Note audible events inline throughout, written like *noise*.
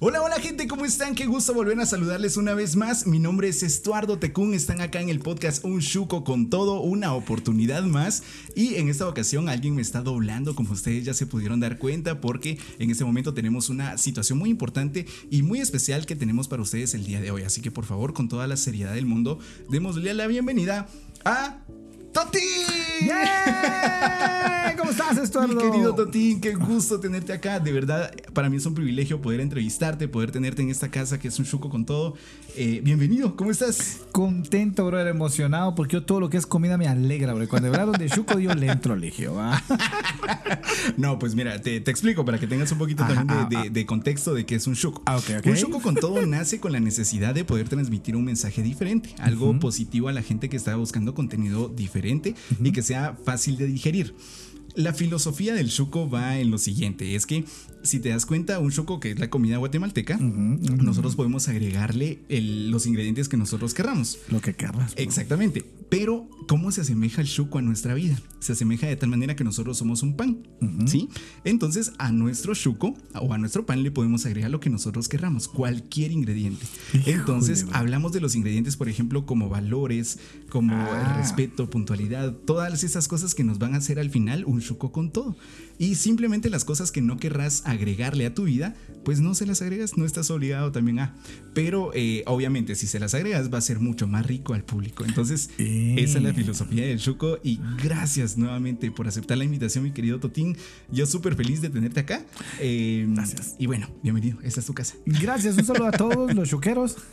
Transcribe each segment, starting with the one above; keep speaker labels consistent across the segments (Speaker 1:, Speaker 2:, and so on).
Speaker 1: Hola, hola gente, ¿cómo están? Qué gusto volver a saludarles una vez más. Mi nombre es Estuardo Tecún, están acá en el podcast Un Chuco con todo, una oportunidad más. Y en esta ocasión alguien me está doblando, como ustedes ya se pudieron dar cuenta, porque en este momento tenemos una situación muy importante y muy especial que tenemos para ustedes el día de hoy. Así que por favor, con toda la seriedad del mundo, démosle la bienvenida a ¡Totín!
Speaker 2: ¿Cómo estás, Estuardo?
Speaker 1: Mi querido Totín, qué gusto tenerte acá. De verdad, para mí es un privilegio poder entrevistarte, poder tenerte en esta casa que es un chuco con todo. Eh, bienvenido, ¿cómo estás?
Speaker 2: Contento, brother, emocionado, porque yo todo lo que es comida me alegra, bro. Cuando hablaron de chuco, yo le entro, legio. *laughs*
Speaker 1: no, pues mira, te, explico para que tengas un poquito también ah, ah. de, contexto de qué es un chuco.
Speaker 2: Ah,
Speaker 1: un chuco con todo nace con la necesidad de poder transmitir un mensaje diferente, algo positivo a la gente que está buscando contenido diferente y que sea fácil de digerir. La filosofía del chuco va en lo siguiente, es que si te das cuenta, un choco que es la comida guatemalteca, nosotros podemos agregarle los ingredientes que nosotros querramos.
Speaker 2: Lo que querrás.
Speaker 1: Exactamente. Pero, ¿cómo se asemeja el chuco a nuestra vida? Se asemeja de tal manera que nosotros somos un pan, ¿sí? Entonces, a nuestro chuco o a nuestro pan le podemos agregar lo que nosotros querramos, cualquier ingrediente. Entonces, hablamos de los ingredientes, por ejemplo, como valores, como ah. respeto, puntualidad, todas esas cosas que nos van a hacer al final un chuco con todo. Y simplemente las cosas que no querrás agregarle a tu vida, pues no se las agregas, no estás obligado también a. Pero eh, obviamente si se las agregas va a ser mucho más rico al público. Entonces, esa es la filosofía del Chuco y gracias nuevamente por aceptar la invitación, mi querido Totín. Yo súper feliz de tenerte acá.
Speaker 2: Eh, gracias.
Speaker 1: Y bueno, bienvenido, esta es tu casa.
Speaker 2: Gracias, un saludo a todos los chuqueros. *laughs*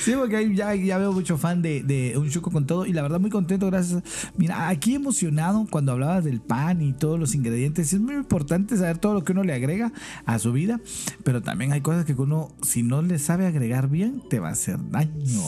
Speaker 2: Sí, porque ya, ya veo mucho fan de, de, Un Chuco con todo y la verdad muy contento, gracias. Mira, aquí emocionado cuando hablabas del pan y todos los ingredientes. Es muy importante saber todo lo que uno le agrega a su vida, pero también hay cosas que uno, si no le sabe agregar bien, te va a hacer daño. *laughs*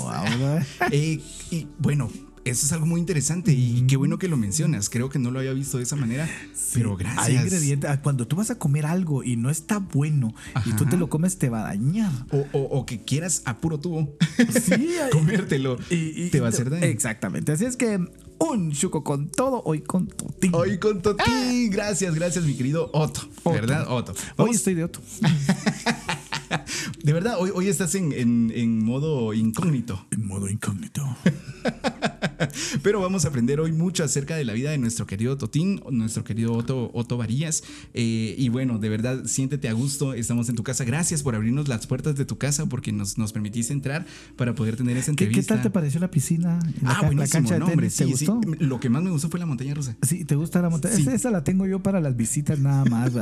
Speaker 1: Eh, y bueno, eso es algo muy interesante y qué bueno que lo mencionas. Creo que no lo había visto de esa manera, pero gracias.
Speaker 2: Hay ingredientes. Ah, cuando tú vas a comer algo y no está bueno y tú te lo comes, te va a dañar.
Speaker 1: O, que quieras a puro tubo sí, *laughs* comértelo. Y, te va a hacer daño.
Speaker 2: Exactamente. Así es que un chuco con todo, hoy con Totín.
Speaker 1: Hoy con Totín. Ah. Gracias, gracias, mi querido Otto. ¿Verdad, Otto?
Speaker 2: Hoy estoy de Otto. *laughs*
Speaker 1: de verdad, hoy, hoy estás en, en modo incógnito.
Speaker 2: En modo incógnito. *laughs* *laughs*
Speaker 1: Pero vamos a aprender hoy mucho acerca de la vida de nuestro querido Totín, nuestro querido Otto, Otto Varillas. Eh, y bueno, de verdad, siéntete a gusto. Estamos en tu casa. Gracias por abrirnos las puertas de tu casa porque nos, nos permitiste entrar para poder tener esa entrevista.
Speaker 2: ¿Qué, tal te pareció la piscina?
Speaker 1: La, ah, la cancha de tenis, ¿Te gustó? Lo que más me gustó fue la montaña rusa.
Speaker 2: Sí, ¿te gusta la montaña? Esa, esa, la tengo yo para las visitas nada más.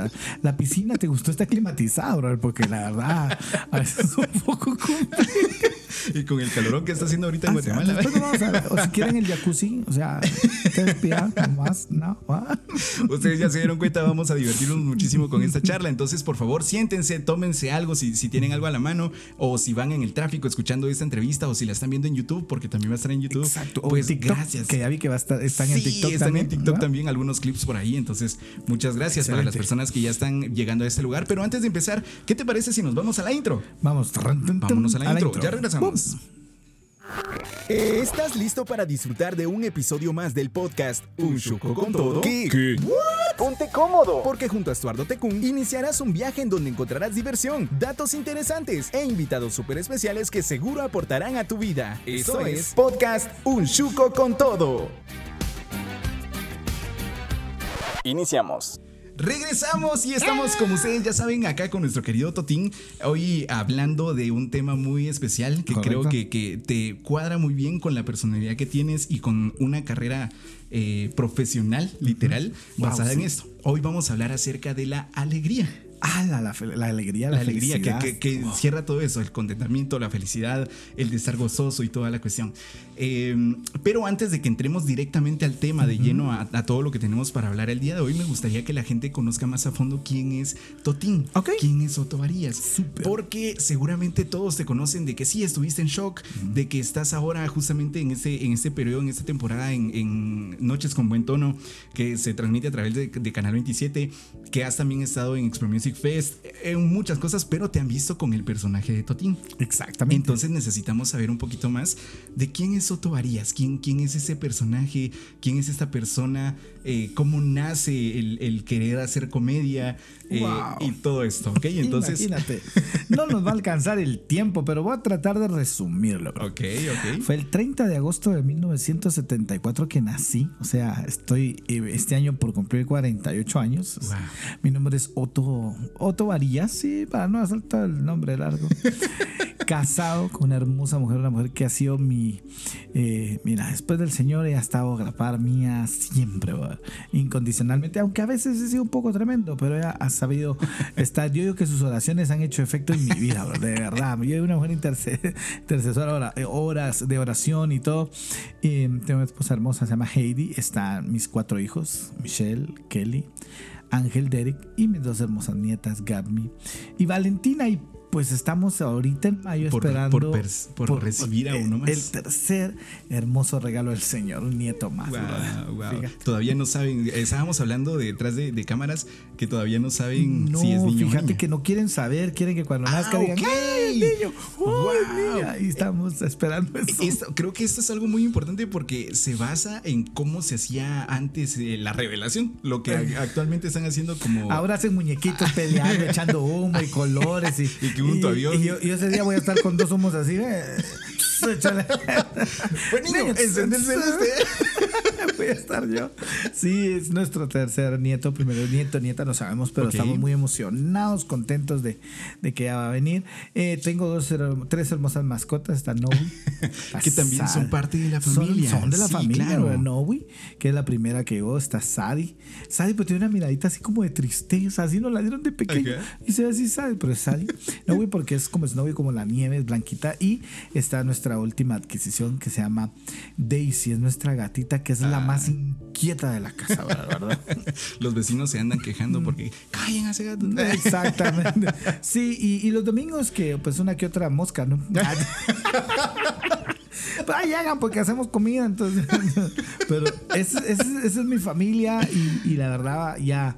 Speaker 2: La piscina te gustó, está climatizada, bro, porque la verdad a veces es un poco complicado.
Speaker 1: Y con el calorón que está haciendo ahorita en ah, Guatemala.
Speaker 2: o si quieren el jacuzzi, o sea, ustedes pidan más, no.
Speaker 1: Ustedes ya se dieron cuenta, vamos a divertirnos muchísimo con esta charla. Entonces, por favor, siéntense, tómense algo si, si tienen algo a la mano, o si van en el tráfico escuchando esta entrevista, o si la están viendo en YouTube, porque también va a estar en YouTube.
Speaker 2: Exacto. Pues gracias. Que ya vi que va a estar, están en TikTok
Speaker 1: están también. en TikTok también, algunos clips por ahí. Entonces, muchas gracias para las personas que ya están llegando a este lugar. Pero antes de empezar, ¿qué te parece si nos vamos a la intro?
Speaker 2: Vamos.
Speaker 1: Vámonos a la, intro. Ya regresamos. ¿Estás listo para disfrutar de un episodio más del podcast Un Chuco con Todo?
Speaker 2: ¿Qué?
Speaker 1: Ponte cómodo, porque junto a Estuardo Tecún iniciarás un viaje en donde encontrarás diversión, datos interesantes e invitados súper especiales que seguro aportarán a tu vida. Eso es Podcast Un Chuco con Todo. Iniciamos. Regresamos y estamos, como ustedes ya saben, acá con nuestro querido Totín. Hoy hablando de un tema muy especial que creo que, que, te cuadra muy bien con la personalidad que tienes y con una carrera eh, profesional, literal, basada en esto. Hoy vamos a hablar acerca de la alegría.
Speaker 2: Ah, la, la, alegría, la,
Speaker 1: alegría que, que, cierra todo eso, el contentamiento, la felicidad, el de estar gozoso y toda la cuestión. Em, pero antes de que entremos directamente al tema de lleno a, todo lo que tenemos para hablar el día de hoy, me gustaría que la gente conozca más a fondo quién es Totín, quién es Otto Varías. Porque seguramente todos te conocen de que sí estuviste en shock, de que estás ahora justamente en este, en este periodo, en esta temporada, en, Noches con Buen Tono, que se transmite a través de, de Canal 27, que has también estado en Expo Music Fest, en muchas cosas, pero te han visto con el personaje de Totín.
Speaker 2: Exactamente.
Speaker 1: Entonces necesitamos saber un poquito más de quién es Soto Arias, quién, quién es ese personaje, quién es esta persona eh, cómo nace el, el querer hacer comedia eh,
Speaker 2: Wow.
Speaker 1: y todo esto, ¿ok? *laughs* Entonces,
Speaker 2: Imagínate. *laughs* No nos va a alcanzar el tiempo, pero voy a tratar de resumirlo. bro.
Speaker 1: ok, ok.
Speaker 2: Fue el 30 de agosto de 1974 que nací. O sea, estoy eh, este año por cumplir 48 años.
Speaker 1: Wow.
Speaker 2: Mi nombre es Otto, Otto Varillas, sí, para no todo el nombre largo. *laughs* Casado con una hermosa mujer, una mujer que ha sido mi. eh, mira, después del Señor ella ha estado a la par mía siempre, bro, incondicionalmente. Aunque a veces he sido un poco tremendo, pero ella ha sabido estar. Yo digo que sus oraciones han hecho efecto en mi vida, bro, de verdad. Yo soy una mujer interce- intercesora, ora- eh, horas de oración y todo. Y tengo una esposa hermosa, se llama Heidi. Están mis cuatro hijos, Michelle, Kelly. Ángel Derek y mis dos hermosas nietas, Gabby y Valentina. Y pues estamos ahorita en mayo
Speaker 1: Por-
Speaker 2: esperando
Speaker 1: por recibir a
Speaker 2: eh,
Speaker 1: uno más.
Speaker 2: El tercer hermoso regalo del Señor, un nieto más.
Speaker 1: Wow, wow. Todavía no saben, estábamos hablando detrás de, de cámaras que todavía no saben
Speaker 2: No,
Speaker 1: si es niño o
Speaker 2: fíjate
Speaker 1: niña.
Speaker 2: que no quieren saber, quieren que cuando
Speaker 1: Ah,
Speaker 2: nazca digan,
Speaker 1: ok.
Speaker 2: ¡ay, el niño! ¡Ay,
Speaker 1: Wow.
Speaker 2: niña! Y estamos esperando eso.
Speaker 1: Esto- creo que esto es algo muy importante porque se basa en cómo se hacía antes eh, la revelación, lo que *laughs* actualmente están haciendo como...
Speaker 2: Ahora hacen muñequitos peleando, *laughs* echando humo y colores. Y,
Speaker 1: Y que avión.
Speaker 2: y yo, y ese día voy a estar con dos humos así. eh. *laughs*
Speaker 1: Buen niño, encende el celeste. *laughs*
Speaker 2: Voy a estar yo. Sí, es nuestro tercer nieto, primero nieto, nieta, no sabemos, pero estamos muy emocionados, contentos de, de que ella va a venir. Eh, tengo dos, tres hermosas mascotas, está Novi. *laughs*
Speaker 1: Que también son parte de la
Speaker 2: Son-
Speaker 1: familia.
Speaker 2: Son, de la
Speaker 1: Sí,
Speaker 2: familia,
Speaker 1: claro.
Speaker 2: Novi, que es la primera que llegó, está Sadi. Sadi, pues tiene una miradita así como de tristeza, así nos la dieron de pequeño. Y se ve así Sadi, pero es Sadi. Novi porque es como Snowy, como la nieve, es blanquita. Y está nuestra última adquisición que se llama Daisy, es nuestra gatita que es la
Speaker 1: Ah.
Speaker 2: más inquieta de la casa, ¿verdad? *laughs*
Speaker 1: Los vecinos se andan quejando porque callen a ese gato. *laughs*
Speaker 2: Exactamente. Sí, y, y los domingos que pues una que otra mosca, ¿no? *laughs* Pero ahí hagan porque hacemos comida, entonces. Pero esa es, es mi familia y, y la verdad ya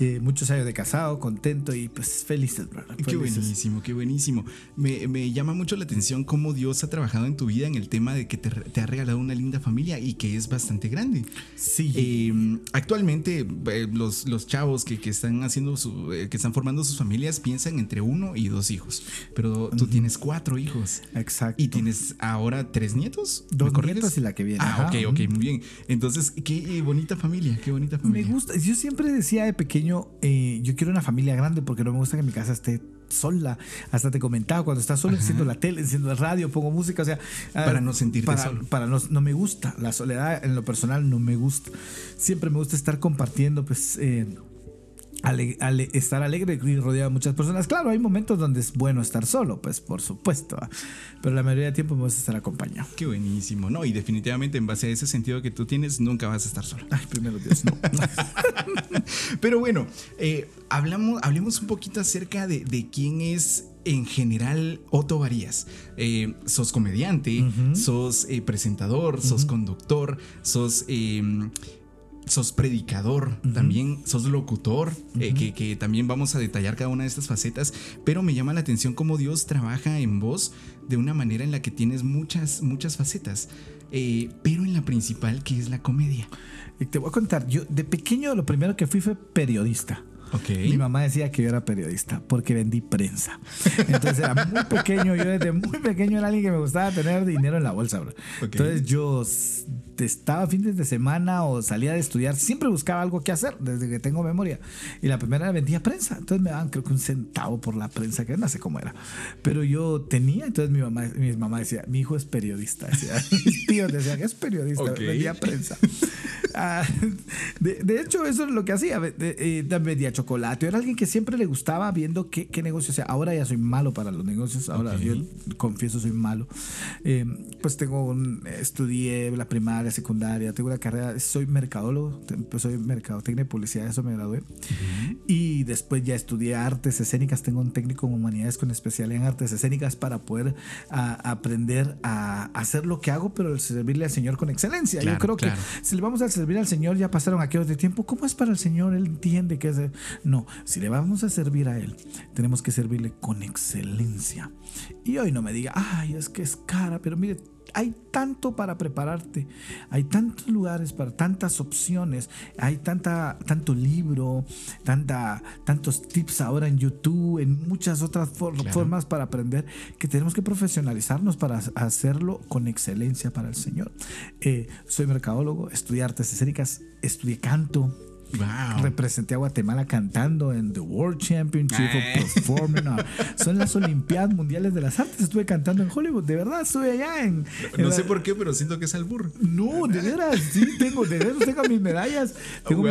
Speaker 2: eh, muchos años de casado, contento y pues felices, bro.
Speaker 1: Qué
Speaker 2: felices.
Speaker 1: buenísimo, qué buenísimo. Me, me llama mucho la atención cómo Dios ha trabajado en tu vida en el tema de que te, te ha regalado una linda familia y que es bastante grande.
Speaker 2: Sí.
Speaker 1: Eh, actualmente eh, los, los chavos que, que están haciendo su, eh, que están formando sus familias piensan entre uno y dos hijos, pero tú tienes cuatro hijos
Speaker 2: Exacto.
Speaker 1: y tienes ahora tres nietos. ¿Me
Speaker 2: Dos nietos y la que viene.
Speaker 1: Ah,
Speaker 2: Ajá.
Speaker 1: ok, ok, muy bien. Entonces, qué bonita familia, qué bonita
Speaker 2: Me
Speaker 1: familia.
Speaker 2: gusta, yo siempre decía de pequeño, eh, yo quiero una familia grande porque no me gusta que mi casa esté sola. Hasta te comentaba, cuando estás solo, enciendo la tele, enciendo el radio, pongo música, o sea... ah,
Speaker 1: Para no sentirte
Speaker 2: para,
Speaker 1: solo.
Speaker 2: Para no, no me gusta, la soledad en lo personal no me gusta. Siempre me gusta estar compartiendo, pues... eh, ale- ale- estar alegre y rodeado de muchas personas. Claro, hay momentos donde es bueno estar solo, pues por supuesto, ¿va? pero la mayoría del tiempo me gusta estar acompañado.
Speaker 1: Qué buenísimo, ¿no? Y definitivamente en base a ese sentido que tú tienes, nunca vas a estar solo.
Speaker 2: Ay, primero Dios, no. *laughs*
Speaker 1: Pero bueno, eh, hablamos, hablemos un poquito acerca de, de quién es en general Otto Varías. Eh, sos comediante, sos eh, presentador, sos conductor, sos... eh, sos predicador, también sos locutor, eh, que, que también vamos a detallar cada una de estas facetas, pero me llama la atención cómo Dios trabaja en vos de una manera en la que tienes muchas, muchas facetas, eh, pero en la principal que es la comedia.
Speaker 2: Y te voy a contar, yo de pequeño lo primero que fui fue periodista.
Speaker 1: Ok.
Speaker 2: Mi mamá decía que yo era periodista porque vendí prensa. Entonces era muy pequeño, yo desde muy pequeño era alguien que me gustaba tener dinero en la bolsa, bro.
Speaker 1: Ok.
Speaker 2: Entonces yo estaba fines de semana o salía de estudiar, siempre buscaba algo que hacer desde que tengo memoria. Y la primera era vendía prensa, entonces me daban creo que un centavo por la prensa, que no sé cómo era. Pero yo tenía, entonces mi mamá, mi mamá decía, mi hijo es periodista. Decía, *laughs* mis tíos decían es periodista,
Speaker 1: Ok.
Speaker 2: vendía prensa. Ah, de, de hecho, eso es lo que hacía. eh, vendía chocolate. Yo era alguien que siempre le gustaba viendo qué, qué negocio hacía. Ahora ya soy malo para los negocios. Ahora
Speaker 1: Ok.
Speaker 2: yo confieso soy malo. Eh, pues tengo un, estudié la primaria, secundaria, tengo una carrera, soy mercadólogo, pues soy mercadotecnia y publicidad, eso me gradué. Y después ya estudié artes escénicas, tengo un técnico en humanidades con especialidad en artes escénicas para poder a- aprender a hacer lo que hago, pero servirle al Señor con excelencia.
Speaker 1: Claro,
Speaker 2: Yo creo
Speaker 1: claro.
Speaker 2: que si le vamos a servir al Señor, ya pasaron aquellos de tiempo, ¿cómo es para el Señor? Él entiende que es... de- No, si le vamos a servir a Él, tenemos que servirle con excelencia. Y hoy no me diga, ay, es que es cara, pero mire, hay tanto para prepararte, hay tantos lugares para tantas opciones, hay tanta, tanto libro, tanta, tantos tips ahora en YouTube, en muchas otras formas para aprender, que tenemos que profesionalizarnos para hacerlo con excelencia para el Señor. Eh, soy mercadólogo, estudié artes escénicas, estudié canto, Representé a Guatemala cantando en The World Championship of eh. Performing *laughs* Son las Olimpiadas Mundiales de las Artes. Estuve cantando en Hollywood. De verdad, estuve allá en.
Speaker 1: no sé por qué, pero siento que es al burro.
Speaker 2: No, de veras, sí, tengo, de veras, tengo mis medallas. Tengo,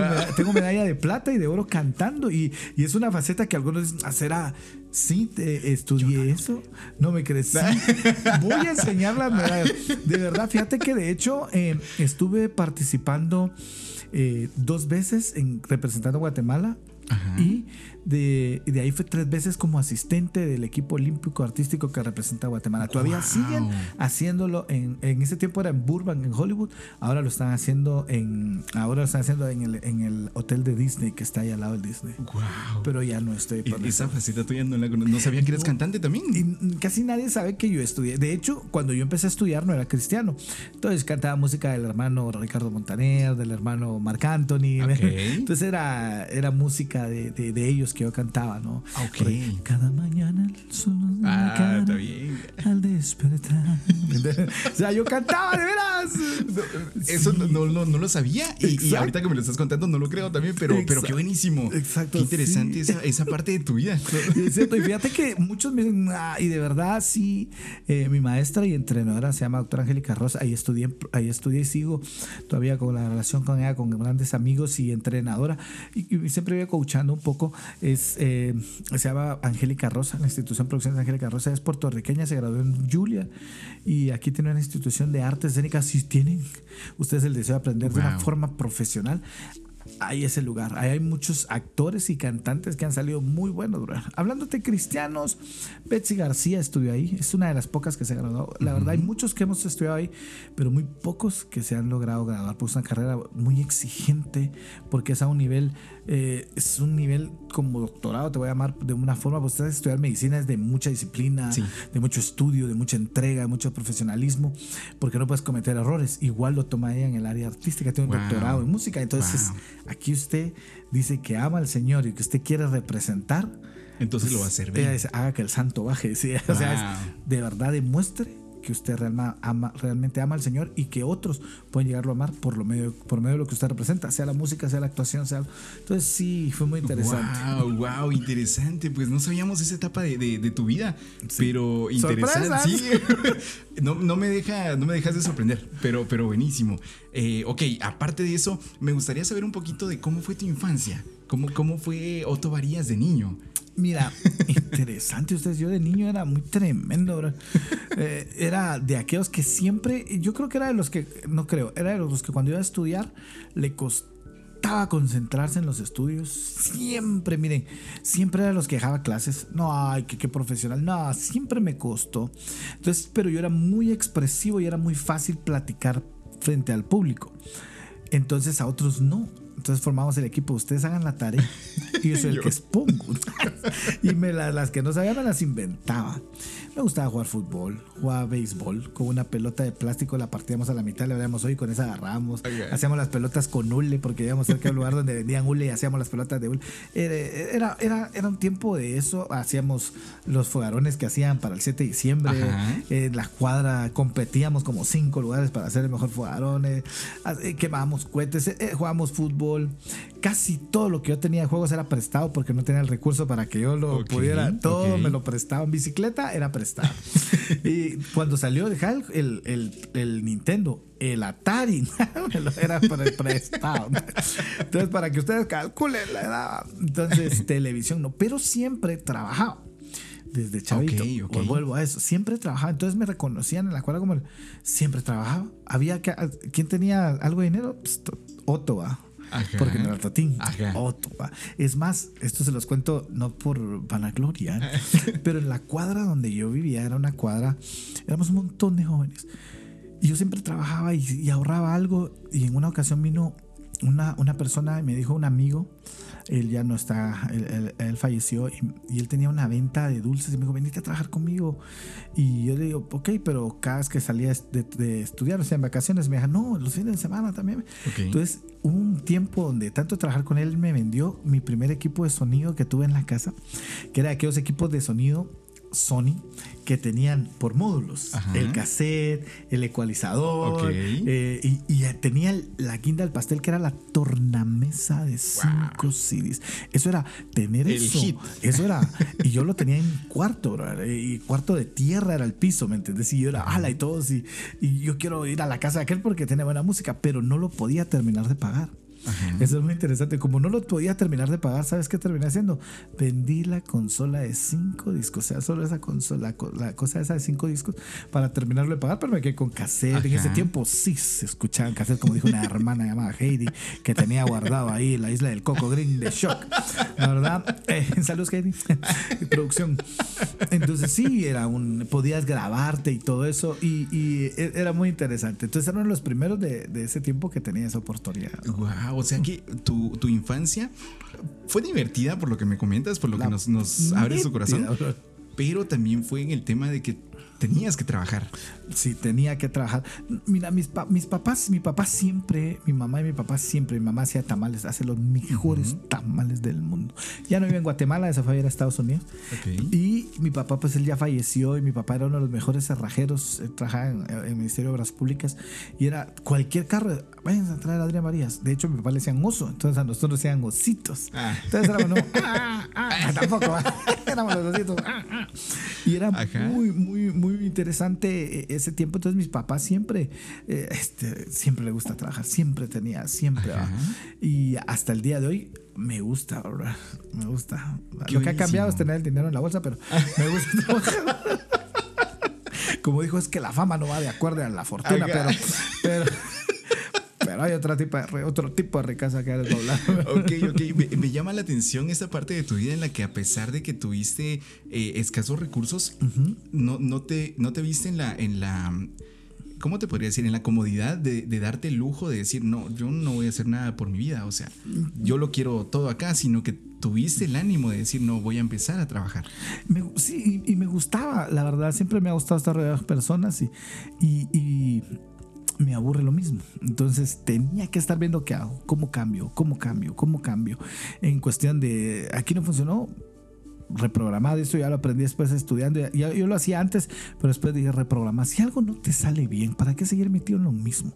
Speaker 2: medalla, de plata y de oro cantando. Y, y es una faceta que algunos dicen, ah, será. Sí, te estudié eso. No me crees. *laughs* Voy a enseñar las medallas. De verdad, fíjate que de hecho eh, estuve participando eh, dos veces en, representando a Guatemala y de, de, ahí fue tres veces como asistente del equipo olímpico artístico que representa a Guatemala. Todavía siguen haciéndolo en, en ese tiempo era en Burbank, en Hollywood. Ahora lo están haciendo en ahora lo están haciendo en el, en el hotel de Disney que está ahí al lado del Disney. Pero ya no estoy.
Speaker 1: Por esa faceta tuya no, no sabía que eres cantante también.
Speaker 2: Y casi nadie sabe que yo estudié. De hecho, cuando yo empecé a estudiar no era cristiano. Entonces cantaba música del hermano Ricardo Montaner, del hermano Marc Anthony. *laughs* Entonces era, era música de, de, de ellos que yo cantaba, ¿no?
Speaker 1: Ok.
Speaker 2: Cada mañana el sol ah, está bien. al despertar. *laughs* o sea, yo cantaba de veras.
Speaker 1: Eso no, no, no, lo sabía y, ahorita que me lo estás contando no lo creo también, pero, pero qué buenísimo.
Speaker 2: Exacto.
Speaker 1: Qué interesante esa, esa, parte de tu vida.
Speaker 2: Es cierto, y fíjate que muchos me dicen, ah, y de verdad sí, eh, mi maestra y entrenadora se llama doctora Angélica Rosa, ahí estudié, ahí estudié y sigo todavía con la relación con ella, con grandes amigos y entrenadora, y, y siempre voy coachando un poco es, eh, se llama Angélica Rosa, la institución de producción de Angélica Rosa es puertorriqueña, se graduó en Julia y aquí tiene una institución de artes escénicas. Si tienen ustedes el deseo de aprender de una forma profesional, ahí es el lugar. Ahí hay muchos actores y cantantes que han salido muy buenos, bro. Hablándote cristianos, Betsy García estudió ahí. Es una de las pocas que se ha graduado. La verdad, hay muchos que hemos estudiado ahí, pero muy pocos que se han logrado graduar. Pues una carrera muy exigente, porque es a un nivel, eh, es un nivel como doctorado, te voy a llamar de una forma. Pues estudiar medicina es de mucha disciplina, de mucho estudio, de mucha entrega, de mucho profesionalismo, porque no puedes cometer errores. Igual lo toma ella en el área artística, tiene un doctorado en música. Entonces, Aquí usted dice que ama al Señor y que usted quiere representar.
Speaker 1: Entonces lo va a hacer bien.
Speaker 2: haga que el santo baje. *laughs* O sea, de verdad demuestre que usted realmente ama al Señor y que otros pueden llegarlo a amar por, lo medio, por medio de lo que usted representa, sea la música, sea la actuación, sea... Entonces sí, fue muy interesante.
Speaker 1: Wow, wow, interesante. Pues no sabíamos esa etapa de, tu vida, pero interesante. Sí. *laughs* no, no, me deja, no me dejas de sorprender, pero, pero buenísimo. Eh, ok, aparte de eso, me gustaría saber un poquito de cómo fue tu infancia. ¿Cómo, cómo fue Otto Varías de niño?
Speaker 2: Mira, *laughs* interesante ustedes. Yo de niño era muy tremendo, eh, era de aquellos que siempre, yo creo que era de los que, no creo, era de los que cuando iba a estudiar le costaba concentrarse en los estudios. Siempre, miren, siempre era de los que dejaba clases. No, ay, qué, qué profesional. No, siempre me costó. Entonces, pero yo era muy expresivo y era muy fácil platicar frente al público. Entonces a otros no. Entonces formamos el equipo, ustedes hagan la tarea *laughs* y yo soy el que expongo. *laughs* y me las que no sabía me las inventaba. Me gustaba jugar fútbol, jugaba béisbol con una pelota de plástico, la partíamos a la mitad, le veíamos hoy con esa agarramos. Hacíamos las pelotas con hule porque íbamos cerca del lugar donde vendían hule y hacíamos las pelotas de hule. Era, era, era, un tiempo de eso. Hacíamos los fogarones que hacían para el 7 de diciembre. En la cuadra competíamos como cinco lugares para hacer el mejor fogarones. Eh, quemábamos cohetes, eh, eh, jugábamos fútbol. Casi todo lo que yo tenía de juegos era prestado porque no tenía el recurso para que yo lo pudiera. Todo me lo prestaba. En bicicleta era prestado y cuando salió el, el, el, Nintendo, el Atari, *laughs* era para el prestado. Entonces, para que ustedes calculen la edad. Entonces, televisión no, pero siempre trabajaba desde chavito. Okay, Vuelvo a eso. Siempre trabajaba. Entonces me reconocían en la escuela como siempre trabajaba. Había que. ¿Quién tenía algo de dinero? Pues, Otto, ¿va? Porque en el tatín. es más, esto se los cuento no por vanagloria, *laughs* pero en la cuadra donde yo vivía era una cuadra, éramos un montón de jóvenes. Y yo siempre trabajaba y, ahorraba algo. Y en una ocasión vino una, una persona, me dijo un amigo, él ya no está, él, falleció y, él tenía una venta de dulces y me dijo, venite a trabajar conmigo. Y yo le digo, ok, pero cada vez que salía de, estudiar, o sea, en vacaciones, me dijo, no, los fines de semana también. Entonces, hubo un tiempo donde tanto trabajar con él, me vendió mi primer equipo de sonido que tuve en la casa, que era aquellos equipos de sonido Sony que tenían por módulos el cassette, el ecualizador eh, y, tenía la guinda del pastel que era la tornamesa de cinco CDs. Eso era tener eso. Eso era. *laughs* y yo lo tenía en cuarto, y cuarto de tierra era el piso, ¿me entiendes? Y yo era ala y todos. Y, y yo quiero ir a la casa de aquel porque tiene buena música, pero no lo podía terminar de pagar. Eso es muy interesante. Como no lo podía terminar de pagar, ¿sabes qué terminé haciendo? Vendí la consola de cinco discos. O sea, solo esa consola, la, cosa esa de cinco discos para terminarlo de pagar, pero me quedé con cassette. En ese tiempo sí se escuchaban cassette, como dijo una hermana llamada Heidi, que tenía guardado ahí la isla del Coco Green de Shock. La verdad, eh, saludos Heidi, *laughs* producción. Entonces sí, era un, podías grabarte y todo eso y, e, era muy interesante. Entonces eran los primeros de, de ese tiempo que tenía esa oportunidad.
Speaker 1: Wow, o sea que tu, tu, infancia fue divertida por lo que me comentas, por lo que nos, nos abre su corazón. Pero también fue en el tema de que tenías que trabajar.
Speaker 2: Sí, tenía que trabajar. Mira, mis, mis papás, mi papá siempre, mi mamá y mi papá siempre, mi mamá hacía tamales, hace los mejores tamales del mundo. Ya no vive en Guatemala, esa fue a ir a Estados Unidos. Y mi papá, pues él ya falleció y mi papá era uno de los mejores cerrajeros, trabajaba en, el Ministerio de Obras Públicas y era cualquier carro, vayan a traer a Adrián Marías. De hecho, mi papá le decían oso, entonces a nosotros nos decían ositos. Ah. Entonces éramos, no, ah, ah, tampoco, *laughs* éramos los ositos. Y era muy, muy, muy interesante eh, ese tiempo. Entonces mis papás siempre, eh, este, siempre le gusta trabajar, siempre tenía, siempre. Y hasta el día de hoy me gusta, Me gusta. Lo que ha cambiado es tener el dinero en la bolsa, pero me gusta *laughs* trabajar. Como dijo, es que la fama no va de acuerdo a la fortuna, pero, pero pero hay otro tipo de, otro tipo de riqueza que eres *laughs*
Speaker 1: ok, ok. Me, llama la atención esta parte de tu vida en la que a pesar de que tuviste eh, escasos recursos, no, no, te, no te viste en la, en la ¿cómo te podría decir? En la comodidad de, darte el lujo de decir, no, yo no voy a hacer nada por mi vida, o sea, yo lo quiero todo acá, sino que tuviste el ánimo de decir, no, voy a empezar a trabajar.
Speaker 2: sí, y, me gustaba, la verdad, siempre me ha gustado estar rodeado de personas y, y me aburre lo mismo. Entonces tenía que estar viendo qué hago, cómo cambio, cómo cambio, cómo cambio. En cuestión de, aquí no funcionó, reprogramar esto ya lo aprendí después estudiando. Yo lo hacía antes, pero después dije reprogramar. Si algo no te sale bien, ¿para qué seguir metido en lo mismo?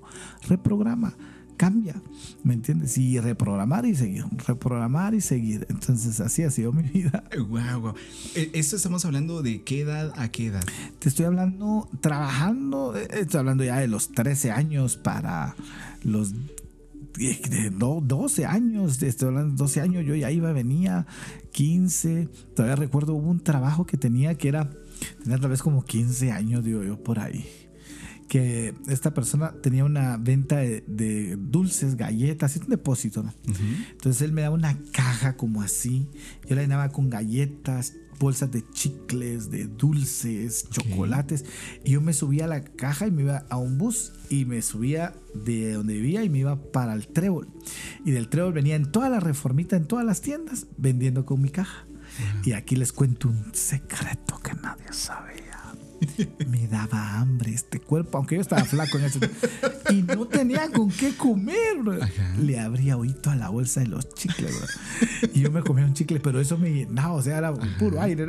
Speaker 2: Reprograma cambia, ¿me entiendes? Y reprogramar y seguir, reprogramar y seguir. Entonces así ha sido mi vida. *laughs*
Speaker 1: Wow, wow. E, esto estamos hablando de qué edad a qué edad.
Speaker 2: Te estoy hablando, trabajando, eh, estoy hablando ya de los 13 años para los de 12 años, estoy hablando 12 años, yo ya iba, venía, 15, todavía recuerdo hubo un trabajo que tenía que era, tenía tal vez como 15 años, digo yo, por ahí que esta persona tenía una venta de, dulces, galletas, es un depósito, Entonces él me daba una caja como así, yo la llenaba con galletas, bolsas de chicles, de dulces, chocolates, y yo me subía a la caja y me iba a un bus y me subía de donde vivía y me iba para el trébol. Y del trébol venía en toda la reformita, en todas las tiendas, vendiendo con mi caja. Y aquí les cuento un secreto que nadie sabía me daba hambre este cuerpo, aunque yo estaba flaco en ese y no tenía con qué comer. Le abría oído a la bolsa de los chicles, y yo me comía un chicle, pero eso me llenaba, o sea, era puro aire,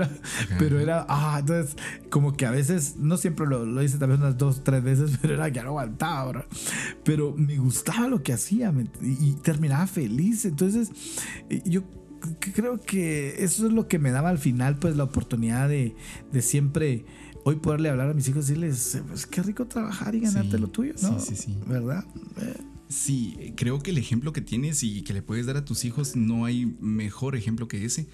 Speaker 2: pero era, ah, entonces, como que a veces, no siempre lo, lo hice, tal vez unas dos, tres veces, *laughs* pero era que no aguantaba, pero me gustaba lo que hacía y, terminaba feliz, entonces, yo creo que eso es lo que me daba al final, pues la oportunidad de, de siempre hoy poderle hablar a mis hijos y decirles, pues qué rico trabajar y ganarte lo tuyo, ¿no? Sí, sí, sí. ¿Verdad?
Speaker 1: Eh. Sí, creo que el ejemplo que tienes y que le puedes dar a tus hijos, no hay mejor ejemplo que ese.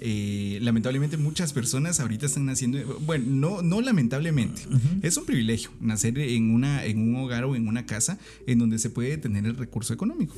Speaker 1: Eh, lamentablemente muchas personas ahorita están naciendo, bueno, no, no lamentablemente, es un privilegio nacer en, una, en un hogar o en una casa en donde se puede tener el recurso económico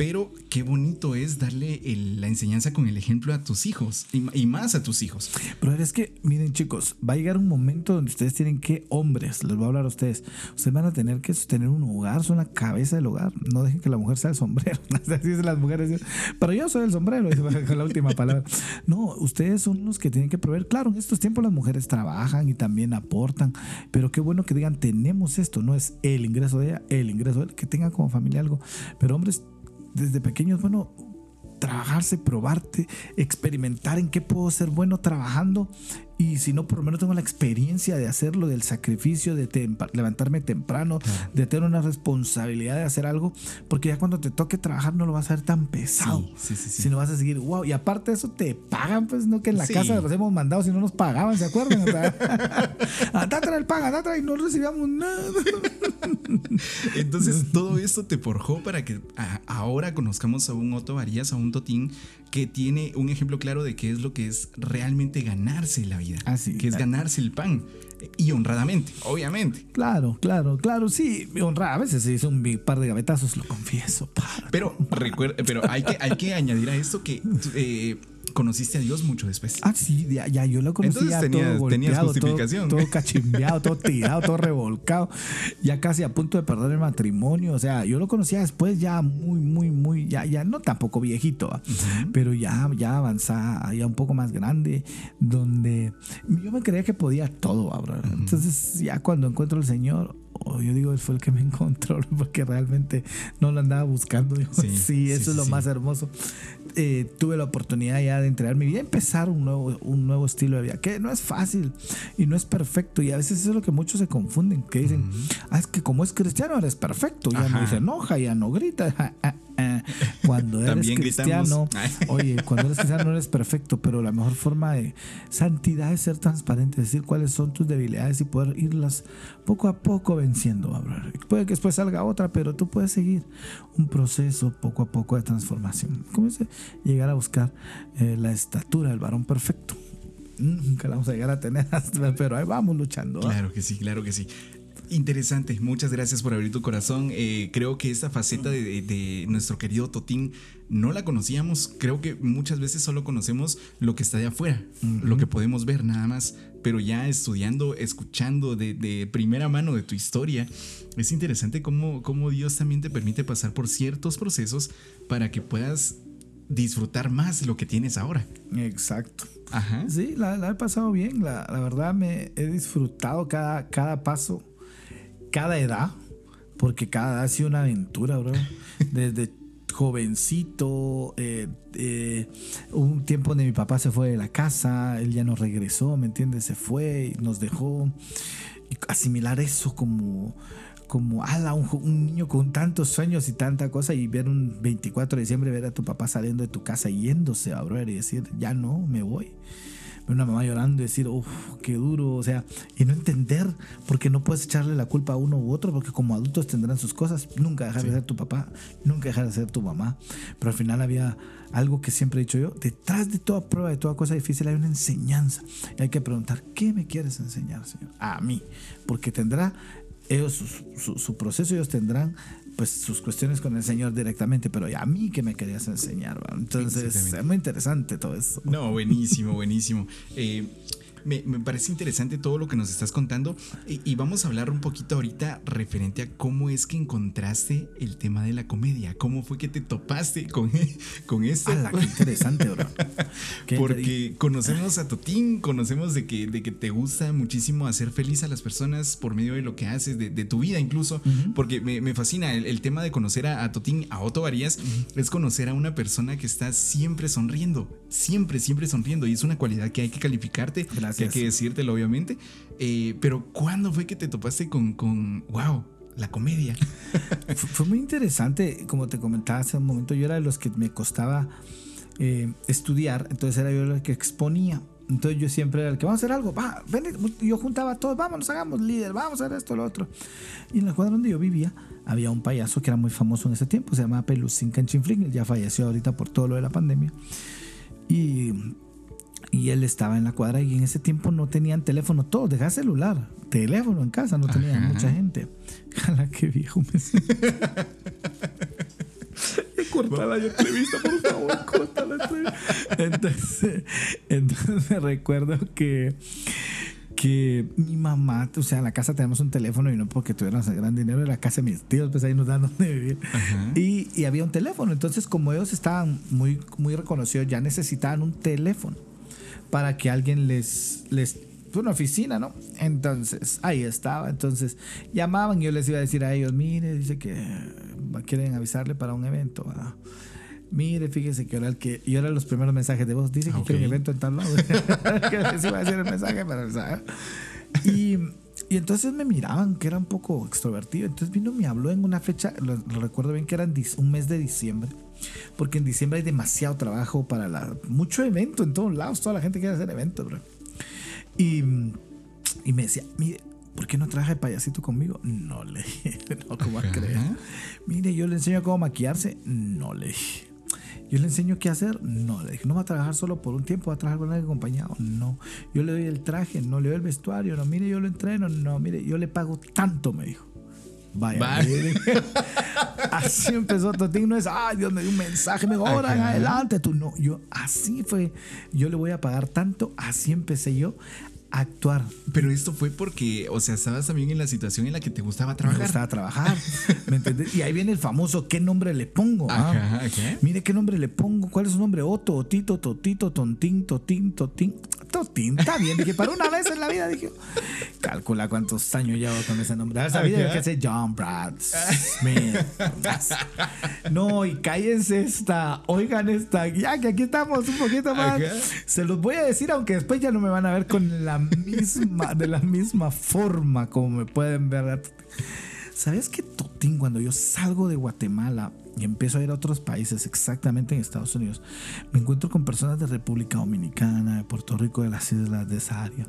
Speaker 1: pero qué bonito es darle la enseñanza con el ejemplo a tus hijos y, más a tus hijos.
Speaker 2: Pero es que, miren chicos, va a llegar un momento donde ustedes tienen que, hombres, les voy a hablar a ustedes, ustedes van a tener que sostener un hogar, son la cabeza del hogar. No dejen que la mujer sea el sombrero. *laughs* Así dicen las mujeres. Pero yo soy el sombrero, *laughs* con la última palabra. No, ustedes son los que tienen que proveer. Claro, en estos tiempos las mujeres trabajan y también aportan, pero qué bueno que digan, tenemos esto, no es el ingreso de ella, el ingreso de él, que tenga como familia algo. Pero hombres, desde pequeños, bueno, trabajarse, probarte, experimentar en qué puedo ser bueno trabajando y si no, por lo menos tengo la experiencia de hacerlo, del sacrificio, de levantarme temprano, de tener una responsabilidad de hacer algo, porque ya cuando te toque trabajar no lo vas a ver tan pesado, sí, sí, sí, sino vas a seguir, wow, y aparte de eso te pagan, pues no que en la casa los hemos mandado si no nos pagaban, ¿se acuerdan? *laughs* Andá el paga, andá y no recibíamos nada. *laughs*
Speaker 1: Entonces todo esto te forjó para que ahora conozcamos a un Otto Varías, a un Totín que tiene un ejemplo claro de qué es lo que es realmente ganarse la vida. Así, que es ganarse el pan. Y honradamente, obviamente.
Speaker 2: Claro, claro, claro, sí, honrada. A veces se hizo un par de gavetazos, lo confieso.
Speaker 1: Pero recuerda, pero hay que, hay que añadir a esto que eh, conociste a Dios mucho después.
Speaker 2: Ah, sí, ya, yo lo conocía Entonces todo tenías justificación. Todo, cachimbeado, todo tirado, todo revolcado, ya casi a punto de perder el matrimonio. O sea, yo lo conocía después ya muy, muy, muy, ya, ya no tampoco viejito, pero ya, ya avanzada, ya un poco más grande, donde yo me creía que podía todo, ahora. Entonces, ya cuando encuentro al Señor, oh, yo digo, él fue el que me *laughs* encontró, porque realmente no lo andaba buscando. sí, eso es lo más hermoso. Eh, tuve la oportunidad ya de entregar mi vida, empezar un nuevo, un nuevo estilo de vida, que no es fácil y no es perfecto. Y a veces eso es lo que muchos se confunden, que dicen, ah, es que como es cristiano eres perfecto, ya no se enoja, ya no grita. *laughs* *laughs* cuando eres cristiano, *laughs* oye, cuando eres cristiano no eres perfecto, pero la mejor forma de santidad es ser transparente, decir cuáles son tus debilidades y poder irlas poco a poco venciendo. Puede que después salga otra, pero tú puedes seguir un proceso poco a poco de transformación. ¿Cómo dice? Llegar a buscar eh, la estatura del varón perfecto. Nunca la vamos a llegar a tener, *laughs* pero ahí vamos luchando.
Speaker 1: Claro que sí, claro que sí. Interesante, muchas gracias por abrir tu corazón. Eh, creo que esta faceta de, nuestro querido Totín no la conocíamos. Creo que muchas veces solo conocemos lo que está de afuera, lo que podemos ver nada más. Pero ya estudiando, escuchando de, primera mano de tu historia, es interesante cómo, cómo Dios también te permite pasar por ciertos procesos para que puedas disfrutar más lo que tienes ahora.
Speaker 2: Exacto. Ajá. Sí, la, he pasado bien. La, la, verdad me he disfrutado cada, cada paso cada edad, porque cada edad ha sido una aventura, bro. *laughs* Desde jovencito, eh, eh, un tiempo donde mi papá se fue de la casa, él ya no regresó, ¿me entiendes? Se fue y nos dejó. Y asimilar eso como, como ala, un, un, niño con tantos sueños y tanta cosa y ver un 24 de diciembre, ver a tu papá saliendo de tu casa yéndose a bro y decir, ya no, me voy una mamá llorando y decir, uff, qué duro, o sea, y no entender, porque no puedes echarle la culpa a uno u otro, porque como adultos tendrán sus cosas, nunca dejar de ser tu papá, nunca dejar de ser tu mamá, pero al final había algo que siempre he dicho yo, detrás de toda prueba, de toda cosa difícil hay una enseñanza, y hay que preguntar, ¿qué me quieres enseñar, Señor? A mí, porque tendrá ellos su, su, proceso ellos tendrán pues sus cuestiones con el Señor directamente, pero a mí que me querías enseñar, entonces es muy interesante todo eso.
Speaker 1: No, buenísimo, buenísimo. Eh, me, parece interesante todo lo que nos estás contando y, vamos a hablar un poquito ahorita referente a cómo es que encontraste el tema de la comedia, cómo fue que te topaste con, con esto.
Speaker 2: qué interesante, bro. *laughs*
Speaker 1: Porque conocemos a Totín, conocemos de que, de que te gusta muchísimo hacer feliz a las personas por medio de lo que haces, de, tu vida incluso, porque me, fascina el, tema de conocer a, Totín, a Otto Varías, es conocer a una persona que está siempre sonriendo, siempre, siempre sonriendo y es una cualidad que hay que calificarte. Gracias que hay que decírtelo, obviamente. Eh, pero ¿cuándo fue que te topaste con, con wow, la comedia? *laughs*
Speaker 2: fue muy interesante, como te comentaba hace un momento, yo era de los que me costaba eh, estudiar, entonces era yo el que exponía. Entonces yo siempre era el que vamos a hacer algo, va, ven, yo juntaba a todos, vamos, hagamos líder, vamos a hacer esto, lo otro. Y en la cuadra donde yo vivía había un payaso que era muy famoso en ese tiempo, se llamaba Pelucín Canchinfling, él ya falleció ahorita por todo lo de la pandemia. Y y él estaba en la cuadra y en ese tiempo no tenían teléfono todos, dejaba celular, teléfono en casa, no tenía mucha gente. *laughs* Jala, qué viejo me corta la entrevista, por favor, corta la entrevista. Entonces, *laughs* entonces recuerdo que que mi mamá, o sea, en la casa tenemos un teléfono y no porque tuvieran ese gran dinero, en la casa de mis tíos, pues ahí nos dan donde vivir. Y, y, había un teléfono. Entonces, como ellos estaban muy, muy reconocidos, ya necesitaban un teléfono para que alguien les, les una oficina, ¿no? Entonces, ahí estaba. Entonces, llamaban y yo les iba a decir a ellos, mire, dice que quieren avisarle para un evento. Mire, fíjese que ahora el que yo era los primeros mensajes de voz. Dice que quiere un evento en tal lado. *laughs* que les iba a decir el mensaje para Y, y entonces me miraban que era un poco extrovertido. Entonces vino, me habló en una fecha, lo, recuerdo bien que era un mes de diciembre. Porque en diciembre hay demasiado trabajo para la, mucho evento en todos lados. Toda la gente quiere hacer eventos, bro. Y, y me decía, mire, ¿por qué no traje payasito conmigo? No le dije, *laughs* no, ¿cómo creer? Mire, yo le enseño cómo maquillarse. No le dije. Yo le enseño qué hacer. No, le dije, no va a trabajar solo por un tiempo, va a trabajar con alguien acompañado. No, yo le doy el traje, no le doy el vestuario. No, mire, yo lo entreno. No, mire, yo le pago tanto, me dijo. Vaya. *laughs* así empezó Totín. No es, ay, Dios me dio un mensaje, me ahora adelante. Tú no, yo así fue. Yo le voy a pagar tanto. Así empecé yo actuar.
Speaker 1: Pero esto fue porque, o sea, estabas también en la situación en la que te gustaba trabajar.
Speaker 2: Me gustaba trabajar. ¿Me entendés? Y ahí viene el famoso ¿qué nombre le pongo? Ah? Mire qué nombre le pongo. ¿Cuál es su nombre? Otto, Otito, Totito, Tontín, Totín, Totín. Totín, está bien. Dije, para una vez en la vida, dije, calcula cuántos años llevo con ese nombre. Esa vida que sé John Brad Smith. No, y cállense esta, oigan esta, ya que aquí estamos un poquito más. Se los voy a decir, aunque después ya no me van a ver con la misma, de la misma forma como me pueden ver. ¿Sabes que Totín, cuando yo salgo de Guatemala y empiezo a ir a otros países, exactamente en Estados Unidos, me encuentro con personas de República Dominicana, de Puerto Rico, de las islas de esa área.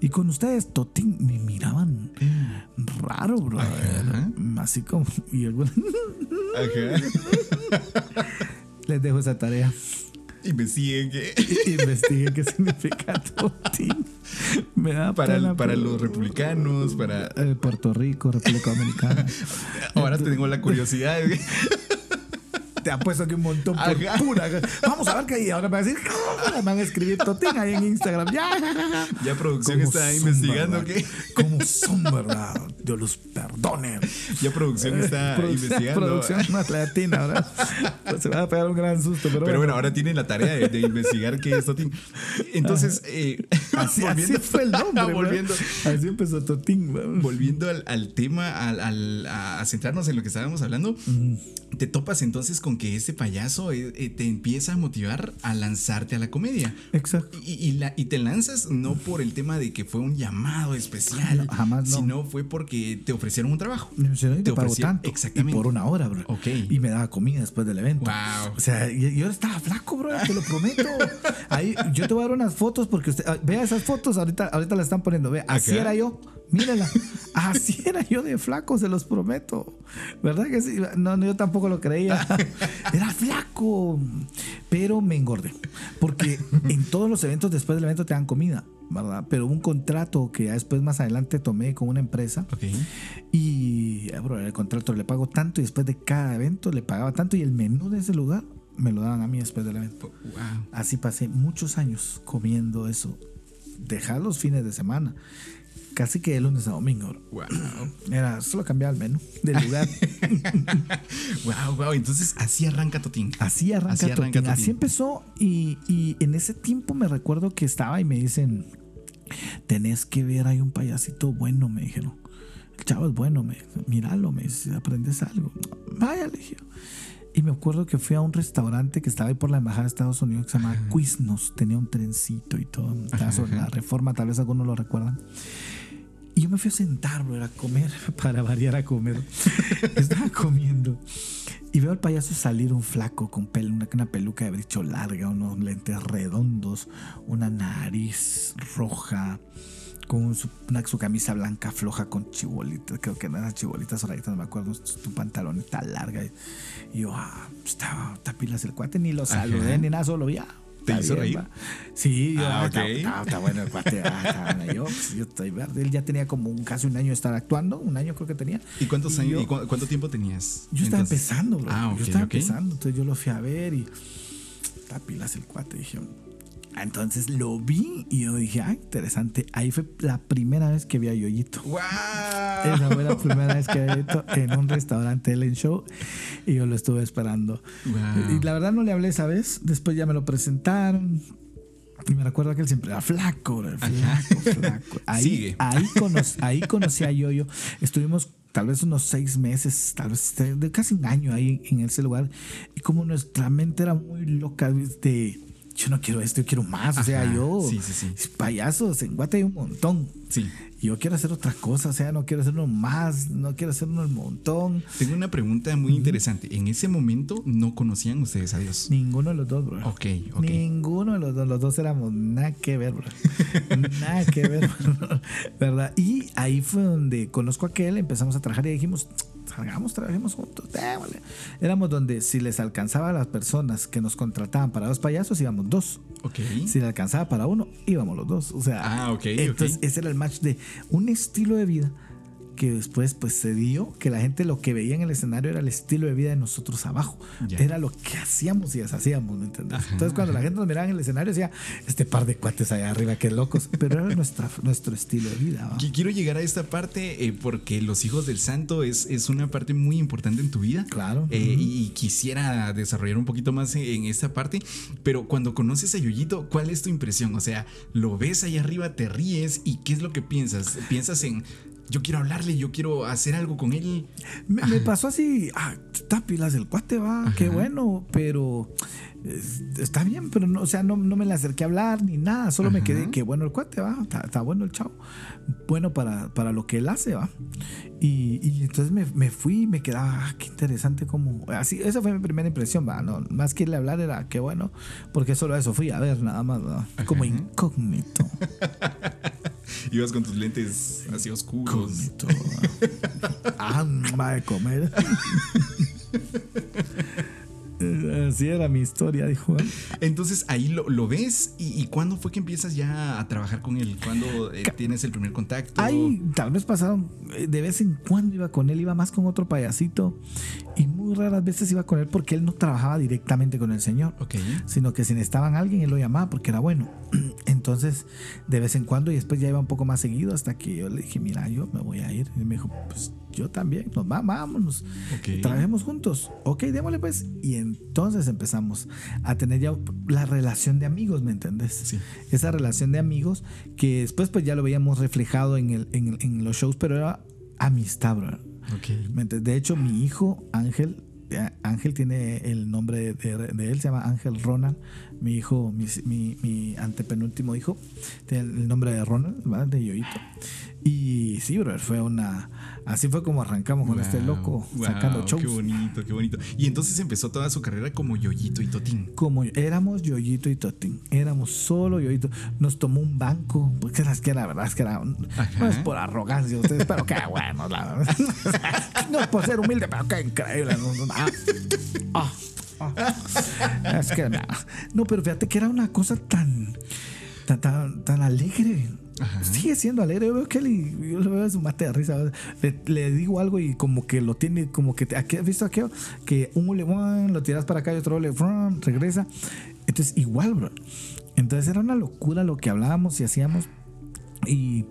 Speaker 2: Y con ustedes, Totín, me miraban raro, bro. Así como. Y *laughs* Les dejo esa tarea.
Speaker 1: Investiguen qué.
Speaker 2: Investiguen *laughs* qué significa *laughs* Totín.
Speaker 1: Me da para, para los republicanos, para.
Speaker 2: Eh, Puerto Rico, República Dominicana. *laughs*
Speaker 1: Ahora tengo la curiosidad
Speaker 2: te ha puesto aquí un montón por pura. Vamos a ver qué hay. Ahora me van a decir, me van a escribir Totín ahí en Instagram. Ya,
Speaker 1: ya producción está investigando qué.
Speaker 2: ¿Cómo son, verdad? Dios los perdone.
Speaker 1: Ya producción está investigando.
Speaker 2: Producción más latina, ¿verdad? Pues se va a pegar un gran susto. Pero,
Speaker 1: pero bueno. ahora tienen la tarea de, investigar qué es Totín. Entonces, eh, *laughs*
Speaker 2: así, fue el nombre. volviendo, así empezó Totín.
Speaker 1: Volviendo al, al tema, al, al, a centrarnos en lo que estábamos hablando, te topas entonces con que ese payaso eh, eh, te empieza a motivar a lanzarte a la comedia.
Speaker 2: Exacto.
Speaker 1: Y, la, y, te lanzas no por el tema de que fue un llamado especial,
Speaker 2: jamás no.
Speaker 1: sino fue porque te ofrecieron un trabajo.
Speaker 2: te, ofrecieron Exactamente. Y por una hora, bro.
Speaker 1: Ok.
Speaker 2: Y me daba comida después del evento.
Speaker 1: Wow.
Speaker 2: O sea, yo, estaba flaco, bro, te lo prometo. *laughs* Ahí, yo te voy a dar unas fotos porque usted, ah, vea esas fotos, ahorita, ahorita las están poniendo, ve, así era yo. Mírala, así era yo de flaco, se los prometo. ¿Verdad que sí? No, no yo tampoco lo creía. Era flaco, pero me engordé. Porque en todos los eventos, después del evento, te dan comida, ¿verdad? Pero un contrato que después, más adelante, tomé con una empresa. Y, ah, bro, el contrato le pago tanto y después de cada evento le pagaba tanto y el menú de ese lugar me lo daban a mí después del evento. Así pasé muchos años comiendo eso. Dejar los fines de semana casi que de lunes a domingo.
Speaker 1: Wow. *clears throat*
Speaker 2: Era solo cambiar el menú del *laughs* lugar. *laughs*
Speaker 1: wow, wow. Entonces así arranca Totín.
Speaker 2: Así arranca, así, Totín. así empezó y, y, en ese tiempo me recuerdo que estaba y me dicen, tenés que ver, hay un payasito bueno, me dijeron. El chavo es bueno, me míralo, me dice, aprendes algo. Vaya, le dije. Y me acuerdo que fui a un restaurante que estaba ahí por la embajada de Estados Unidos que se llamaba Quiznos. Tenía un trencito y todo. Sobre la reforma, tal vez algunos lo recuerdan. Y yo me fui a sentar, bro, a comer, *laughs* para variar a comer. *laughs* Estaba comiendo. Y veo al payaso salir un flaco con una, una, peluca de bricho larga, unos lentes redondos, una nariz roja, con su, una, su camisa blanca floja con chibolitas, creo que eran chibolitas horaditas, no me acuerdo, su pantalón está larga. Y yo, ah, estaba tapilas el cuate, ni lo saludé ni nada, solo ya
Speaker 1: ¿Te
Speaker 2: está
Speaker 1: hizo
Speaker 2: bien,
Speaker 1: reír?
Speaker 2: va. Sí, yo,
Speaker 1: Ah,
Speaker 2: está,
Speaker 1: ok.
Speaker 2: está- está bueno el cuate. ah, está bueno. Yo, pues, yo estoy verde. Él ya tenía como un, casi un año de estar actuando, un año creo que tenía.
Speaker 1: ¿Y cuántos
Speaker 2: Y
Speaker 1: años
Speaker 2: yo-
Speaker 1: y cu- cuánto tiempo tenías?
Speaker 2: Yo estaba
Speaker 1: entonces?
Speaker 2: empezando, bro.
Speaker 1: Ah,
Speaker 2: yo estaba empezando. Entonces yo lo fui a ver y. Está pilas el cuate. Dije. Entonces lo vi y yo dije, ah, interesante. Ahí fue la primera vez que vi a Yoyito.
Speaker 1: ¡Wow!
Speaker 2: Esa fue la primera vez que vi a Yoyito en un restaurante Ellen Show y yo lo estuve esperando.
Speaker 1: Wow.
Speaker 2: Y la verdad no le hablé esa vez. Después ya me lo presentaron. Y me recuerdo que él siempre era flaco, bro, flaco, flaco. Ahí,
Speaker 1: Sigue.
Speaker 2: ahí, cono- ahí conocí a Yoyo. Estuvimos tal vez unos seis meses, tal vez casi un año ahí en ese lugar. Y como nuestra mente era muy loca, de yo no quiero esto, yo quiero más. O sea, yo,
Speaker 1: sí, sí, sí.
Speaker 2: payasos, en Guate hay un montón.
Speaker 1: Sí.
Speaker 2: Yo quiero hacer otra cosa, o sea, no quiero hacer uno más, no quiero hacer uno el montón.
Speaker 1: Tengo una pregunta muy interesante. En ese momento no conocían ustedes a Dios.
Speaker 2: Ninguno de los dos, bro.
Speaker 1: Ok, ok.
Speaker 2: Ninguno de los dos, los dos éramos nada que ver, bro. *laughs* nada que ver, bro. *laughs* ¿verdad? Y ahí fue donde conozco a aquel, empezamos a trabajar y dijimos, salgamos, trabajemos juntos, démosle. Éramos donde si les alcanzaba a las personas que nos contrataban para dos payasos, íbamos dos.
Speaker 1: Ok.
Speaker 2: Si le alcanzaba para uno, íbamos los dos. O sea,
Speaker 1: Ah,
Speaker 2: entonces ese era el match de un estilo de vida que después pues se dio que la gente lo que veía en el escenario era el estilo de vida de nosotros abajo.
Speaker 1: Ya.
Speaker 2: Era lo que hacíamos y deshacíamos, ¿me entiendes?
Speaker 1: Ajá,
Speaker 2: Entonces cuando la gente nos miraba en el escenario decía, este par de cuates allá arriba, qué locos. Pero era nuestra, nuestro estilo de vida. ¿va?
Speaker 1: Qui- Quiero llegar a esta parte eh, porque los hijos del santo es, es una parte muy importante en tu vida.
Speaker 2: Claro.
Speaker 1: Eh, y quisiera desarrollar un poquito más en, en esta parte. Pero cuando conoces a Yoyito, ¿cuál es tu impresión? O sea, lo ves ahí arriba, te ríes y ¿qué es lo que piensas? ¿Piensas en yo quiero hablarle, yo quiero hacer algo con él?
Speaker 2: Me, me pasó así, ah, está pilas el cuate, va, qué bueno, pero está bien, pero no, o sea, no, no me le acerqué a hablar ni nada, solo me quedé, qué bueno el cuate, va, está, está bueno el chavo, bueno para, para lo que él hace, va. Y, y entonces me, me fui y me quedaba, ah, qué interesante como, así, esa fue mi primera impresión, va, no, más que irle a hablar era, qué bueno, porque solo eso fui a ver, nada más, va, como incógnito. *laughs*
Speaker 1: Ibas con tus lentes así oscuros.
Speaker 2: Ah, va *laughs* de comer. *laughs* *laughs* Así era mi historia, dijo.
Speaker 1: Entonces ahí lo, lo ves y, y ¿cuándo fue que empiezas ya a trabajar con él? ¿Cuándo eh, tienes el primer contacto?
Speaker 2: Ahí tal vez pasaron, eh, de vez en cuando iba con él, iba más con otro payasito y muy raras veces iba con él porque él no trabajaba directamente con el señor.
Speaker 1: Ok.
Speaker 2: sino que si necesitaban a alguien, él lo llamaba porque era bueno. *clears throat* Entonces, de vez en cuando, y después ya iba un poco más seguido, hasta que yo le dije, mira, yo me voy a ir. Y me dijo, pues yo también, nos va, vámonos,
Speaker 1: Ok.
Speaker 2: trabajemos juntos. Ok, démosle pues. Y entonces empezamos a tener ya la relación de amigos, ¿me entendés?
Speaker 1: Sí.
Speaker 2: Esa relación de amigos que después pues ya lo veíamos reflejado en, el, en, en los shows, pero era amistad, bro.
Speaker 1: Ok.
Speaker 2: ¿Me entiendes? De hecho, mi hijo Ángel, eh, Ángel tiene el nombre de, de él, se llama Ángel Ronald. Mi hijo, mi, mi, mi antepenúltimo hijo, tiene el nombre de Ronald, ¿verdad? de Yoito. Y sí, bro, fue una. Así fue como arrancamos con este loco
Speaker 1: wow,
Speaker 2: sacando shows.
Speaker 1: Qué bonito, qué bonito. Y entonces empezó toda su carrera como Yoyito y Totín.
Speaker 2: Como éramos Yoyito y Totín, éramos solo Yoyito. Nos tomó un banco, porque es que la verdad es que era. un- no es por arrogancia, ustedes, pero qué bueno, la verdad. *laughs* no es por ser humilde, pero qué increíble. ah, ah, ah. Es que. No, pero fíjate que era una cosa tan, tan, tan, tan alegre.
Speaker 1: Ajá.
Speaker 2: Sigue siendo alegre. Yo veo que él y yo lo veo en su mate de risa. Le, le digo algo y como que lo tiene, como que te, ¿aquí ¿has visto aquello? Que un le lo tiras para acá y otro le regresa. Entonces, igual, bro. Entonces era una locura lo que hablábamos y hacíamos. Y,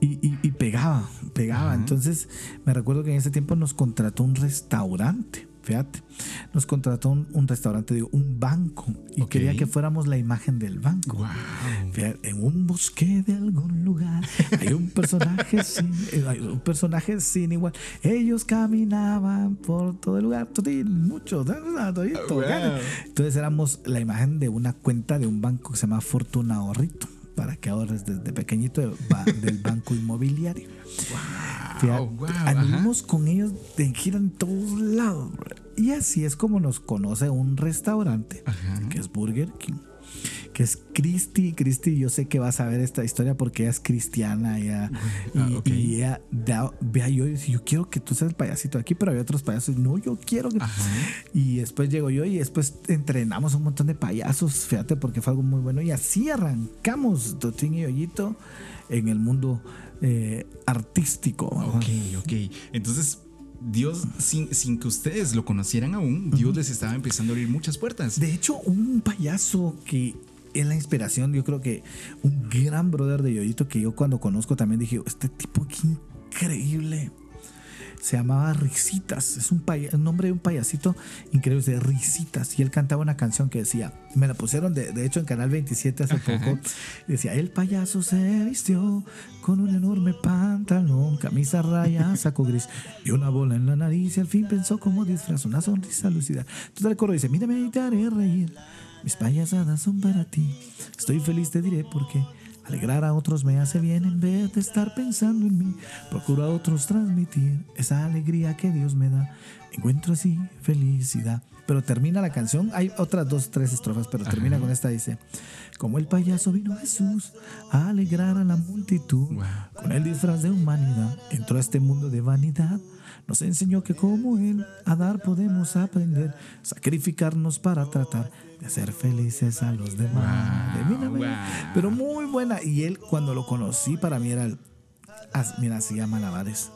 Speaker 2: y, y- y pegaba, pegaba.
Speaker 1: Ajá.
Speaker 2: Entonces me recuerdo que en ese tiempo nos contrató un restaurante. Fíjate, nos contrató un, un restaurante, digo, un banco. Y quería que fuéramos la imagen del banco.
Speaker 1: Wow.
Speaker 2: Fíjate, En un bosque de algún lugar hay un personaje *laughs* sin, eh, hay un personaje sin igual. Ellos caminaban por todo el lugar, totín, mucho, todito,
Speaker 1: Wow.
Speaker 2: Entonces éramos la imagen de una cuenta de un banco que se llama Fortuna Ahorrito para que ahorres desde pequeñito del banco inmobiliario. Fíjate,
Speaker 1: wow, ajá.
Speaker 2: con ellos de gira en todos lados. Y así es como nos conoce un restaurante
Speaker 1: Ajá.
Speaker 2: que es Burger King que es Cristi. Cristi, yo sé que vas a ver esta historia porque ella es cristiana ella, y,
Speaker 1: Ah, ok.
Speaker 2: y ella, da- vea, yo, yo quiero que tú seas el payasito aquí, pero hay otros payasos. No, yo quiero que.
Speaker 1: Ajá.
Speaker 2: Y después llego yo y después entrenamos un montón de payasos, fíjate, porque fue algo muy bueno. Y así arrancamos Totín y Hoyito en el mundo eh, artístico. ¿verdad?
Speaker 1: Ok, ok. Entonces, Dios, sin, sin que ustedes lo conocieran aún, Dios les estaba empezando a abrir muchas puertas.
Speaker 2: De hecho, un payaso que es la inspiración, yo creo que un gran brother de Yoyito que yo cuando conozco también dije, este tipo qué increíble. Se llamaba Risitas, es un, paya- el nombre de un payasito increíble, de Risitas. Y él cantaba una canción que decía, me la pusieron de, de hecho en Canal 27 hace poco, decía, el payaso se vistió con un enorme pantalón, camisa raya, *laughs* saco gris y una bola en la nariz y al fin pensó como disfraz, una sonrisa lucida. Entonces el coro dice, mírame y te haré reír, mis payasadas son para ti, estoy feliz te diré por qué. Alegrar a otros me hace bien en vez de estar pensando en mí. Procuro a otros transmitir esa alegría que Dios me da. Encuentro así felicidad. Pero termina la canción, hay otras dos, tres estrofas, pero termina con esta, dice, como el payaso vino Jesús a alegrar a la multitud,
Speaker 1: Wow.
Speaker 2: con el disfraz de humanidad, entró a este mundo de vanidad. Nos enseñó que como Él a dar podemos aprender, sacrificarnos para tratar de hacer felices a los demás.
Speaker 1: Wow, wow.
Speaker 2: Pero muy buena. Y él, cuando lo conocí, para mí era el. Mira, hacía malabares.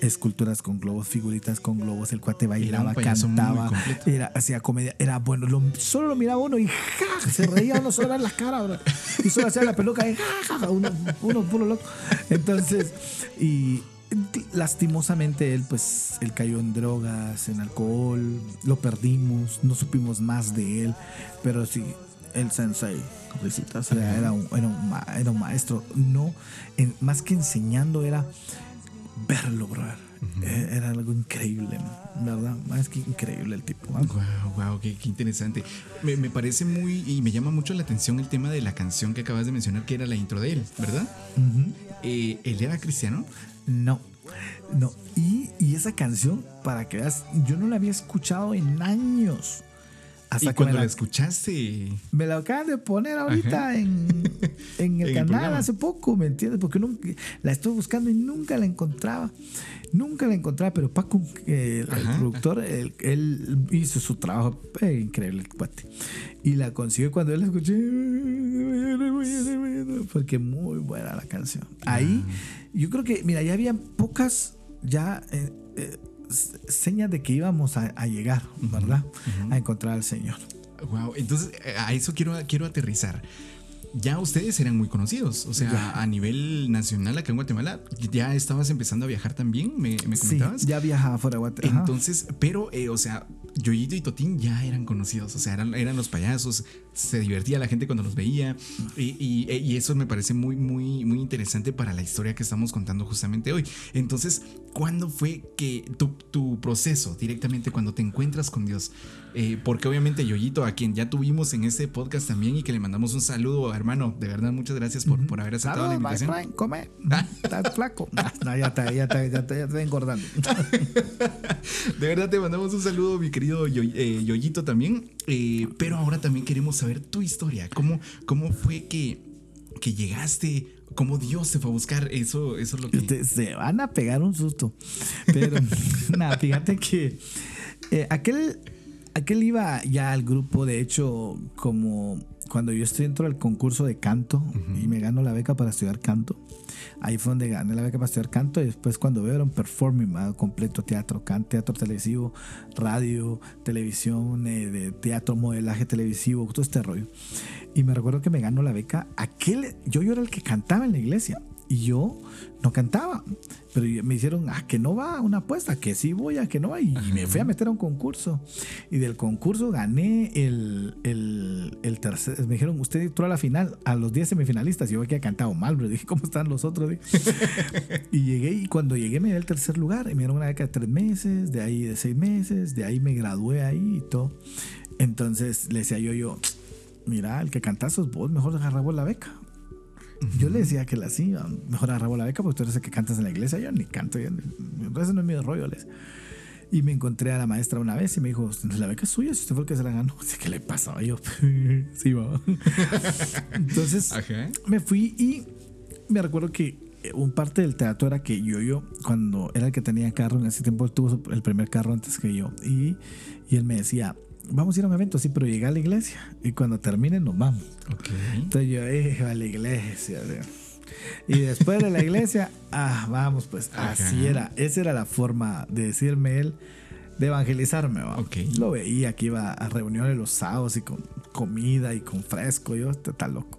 Speaker 2: Esculturas con globos, figuritas con globos, el cuate bailaba, cantaba, era, hacía comedia, era bueno, lo- solo lo miraba uno y ¡ja! se reía uno solo en la cara, bro. y solo hacía la peluca y ja, uno, uno puro loco. Entonces, y lastimosamente él, pues, él cayó en drogas, en alcohol, lo perdimos, no supimos más de él, pero sí, el sensei, risitas, era, era un, era, un ma- era un maestro, no, en- más que enseñando era verlo, brother. Eh, Era algo increíble, ¿verdad? Más que increíble el tipo. ¿ah?
Speaker 1: Wow, wow, qué, qué interesante. Me, me parece muy y me llama mucho la atención el tema de la canción que acabas de mencionar, que era la intro de él, ¿verdad? Eh, ¿Él era cristiano?
Speaker 2: No, no. Y, y esa canción, para que veas, yo no la había escuchado en años. Hasta
Speaker 1: y cuando la,
Speaker 2: la,
Speaker 1: escuchaste,
Speaker 2: me la acaban de poner ahorita en, *laughs* en el
Speaker 1: En
Speaker 2: canal hace poco, ¿me entiendes? Porque nunca, la estuve buscando y nunca la encontraba. Nunca la encontraba, pero Paco, eh, el,
Speaker 1: Ajá.
Speaker 2: productor, él, él hizo su trabajo eh, increíble, el cuate. Y la consiguió cuando él la escuché. Porque muy buena la canción. Ahí, yo creo que, mira, ya había pocas ya eh, eh, señas de que íbamos a, a llegar, ¿verdad? A encontrar al Señor.
Speaker 1: wow. Entonces, eh, a eso quiero, quiero aterrizar. Ya ustedes eran muy conocidos, o sea,
Speaker 2: Ya.
Speaker 1: a nivel nacional acá en Guatemala, ya estabas empezando a viajar también, me, me
Speaker 2: Sí,
Speaker 1: comentabas.
Speaker 2: ya viajaba fuera de Guatemala.
Speaker 1: Entonces, pero, eh, o sea, Yoyito y Totín ya eran conocidos, o sea, eran, eran los payasos, se divertía la gente cuando los veía, y, y- y eso me parece muy, muy, muy interesante para la historia que estamos contando justamente hoy. Entonces, ¿cuándo fue que tu, tu proceso directamente cuando te encuentras con Dios? Eh, porque obviamente Yoyito, a quien ya tuvimos en este podcast también y que le mandamos un saludo, hermano, de verdad, muchas gracias por, por haber aceptado la
Speaker 2: Claro, va,
Speaker 1: invitación.
Speaker 2: Frank, come. *laughs* Estás flaco. No, ya está, ya está, ya está, ya está engordando. *laughs*
Speaker 1: De verdad te mandamos un saludo, mi querido Yo- eh, Yoyito también. Eh, pero ahora también queremos saber tu historia. ¿Cómo, cómo fue que, que llegaste? ¿Cómo Dios te fue a buscar? Eso, eso es lo que.
Speaker 2: Te- se van a pegar un susto. Pero *laughs* nada, fíjate que eh, aquel, aquel iba ya al grupo, de hecho, como cuando yo estoy dentro del concurso de canto y me gano la beca para estudiar canto. Ahí fue donde gané la beca para estudiar canto y después cuando veo era un performing ¿verdad? completo, teatro, canto, teatro televisivo, radio, televisión, eh, de teatro, modelaje televisivo, todo este rollo. Y me recuerdo que me ganó la beca. Aquel, yo, yo era el que cantaba en la iglesia y yo no cantaba. Pero me hicieron, ah, que no va una apuesta, que sí voy a que no va. Y me fui a meter a un concurso. Y del concurso gané el, el, el tercer. Me dijeron, usted entró a la final, a los 10 semifinalistas. Y yo he cantado mal, pero dije, ¿cómo están los otros? *laughs* Y llegué, y cuando llegué me di el tercer lugar. Y me dieron una beca de tres meses, de ahí de seis meses, de ahí me gradué ahí y todo. Entonces le decía yo, yo, mira, el que cantas sos vos, mejor agarramos la beca. Yo le decía que la sí, mejor agarramos la beca porque tú eres el que cantas en la iglesia, yo ni canto, yo, ese no es mi rollo. les. Y me encontré a la maestra una vez y me dijo, la beca es suya, si usted fue el que se la ganó. *laughs* ¿Qué le pasó? Yo, *laughs* sí, va. *laughs* Entonces me fui y me recuerdo que un parte del teatro era que yo, yo, cuando era el que tenía carro, en ese tiempo él tuvo el primer carro antes que yo. Y, y él me decía, vamos a ir a un evento, sí, pero llegué a la iglesia y cuando termine nos vamos. Entonces yo iba a la iglesia. Y después de la iglesia, *laughs* ah, vamos, pues así era. Esa era la forma de decirme él, de evangelizarme. Lo veía que iba a reuniones los sábados y con comida y con fresco. Yo, está loco.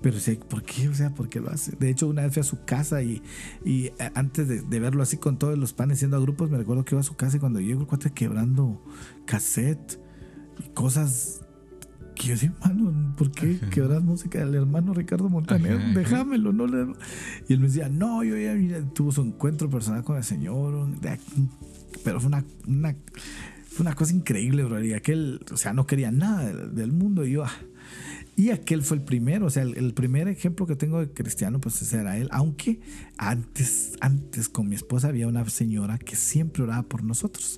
Speaker 2: Pero sí, ¿por qué? O sea, ¿por qué lo hace? De hecho, una vez fui a su casa y, y eh, antes de, verlo así con todos los panes siendo a grupos, me recuerdo que iba a su casa y cuando llego el cuate quebrando cassette cosas que yo decía, hermano, ¿por qué quebras música del hermano Ricardo Montaner? Déjamelo, no le... Y él me decía, no, yo ya tuvo su encuentro personal con el Señor, pero fue una, una, fue una cosa increíble, bro. Y aquel, o sea, no quería nada del, mundo. Y yo... Ah, y aquel fue el primero, o sea, el, primer ejemplo que tengo de cristiano, pues ese era él. Aunque antes, antes con mi esposa había una señora que siempre oraba por nosotros.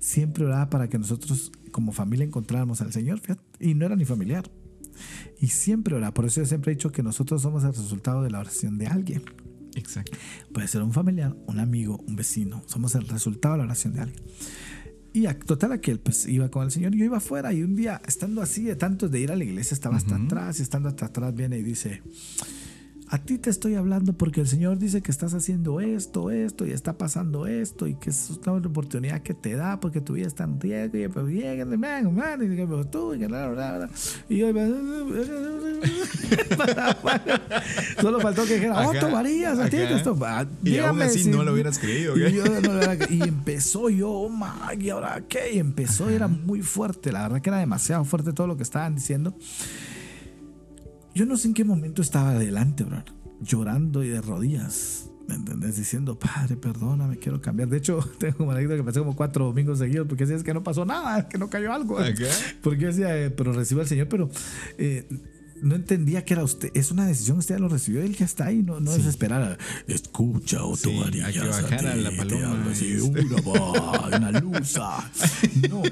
Speaker 2: Siempre oraba para que nosotros como familia encontráramos al Señor, fíjate. Y no era ni familiar. Y siempre oraba. Por eso yo siempre he dicho que nosotros somos el resultado de la oración de alguien.
Speaker 1: Exacto.
Speaker 2: Puede ser un familiar, un amigo, un vecino. Somos el resultado de la oración de alguien. Y a, total aquel pues iba con el Señor, yo iba afuera y un día estando así de tantos de ir a la iglesia estaba hasta atrás y estando hasta atrás viene y dice, a ti te estoy hablando porque el Señor dice que estás haciendo esto, esto y está pasando esto y que es una oportunidad que te da porque tu vida está en riesgo y pues llega, man, man, y tú, y y yo *laughs* solo faltó que dijera, oh, tú varías a ti esto.
Speaker 1: Y aún así no lo hubieras creído.
Speaker 2: Y, yo, y empezó yo, oh my, y ahora qué, y empezó, y era muy fuerte, la verdad que era demasiado fuerte todo lo que estaban diciendo. Yo no sé en qué momento estaba adelante, bro, llorando y de rodillas. ¿Me entendés? Diciendo, padre, perdóname, quiero cambiar. De hecho, *laughs* tengo una anécdota que pasé como cuatro domingos seguidos porque decía, es que no pasó nada, que no cayó algo. *laughs* Porque decía, eh, pero recibo al Señor, pero eh, no entendía que era usted. Es una decisión, usted ya lo recibió, él ya está ahí, no, no es esperar. Escucha, o sí, a
Speaker 1: que bajara la paloma.
Speaker 2: Así, una, una luz. No.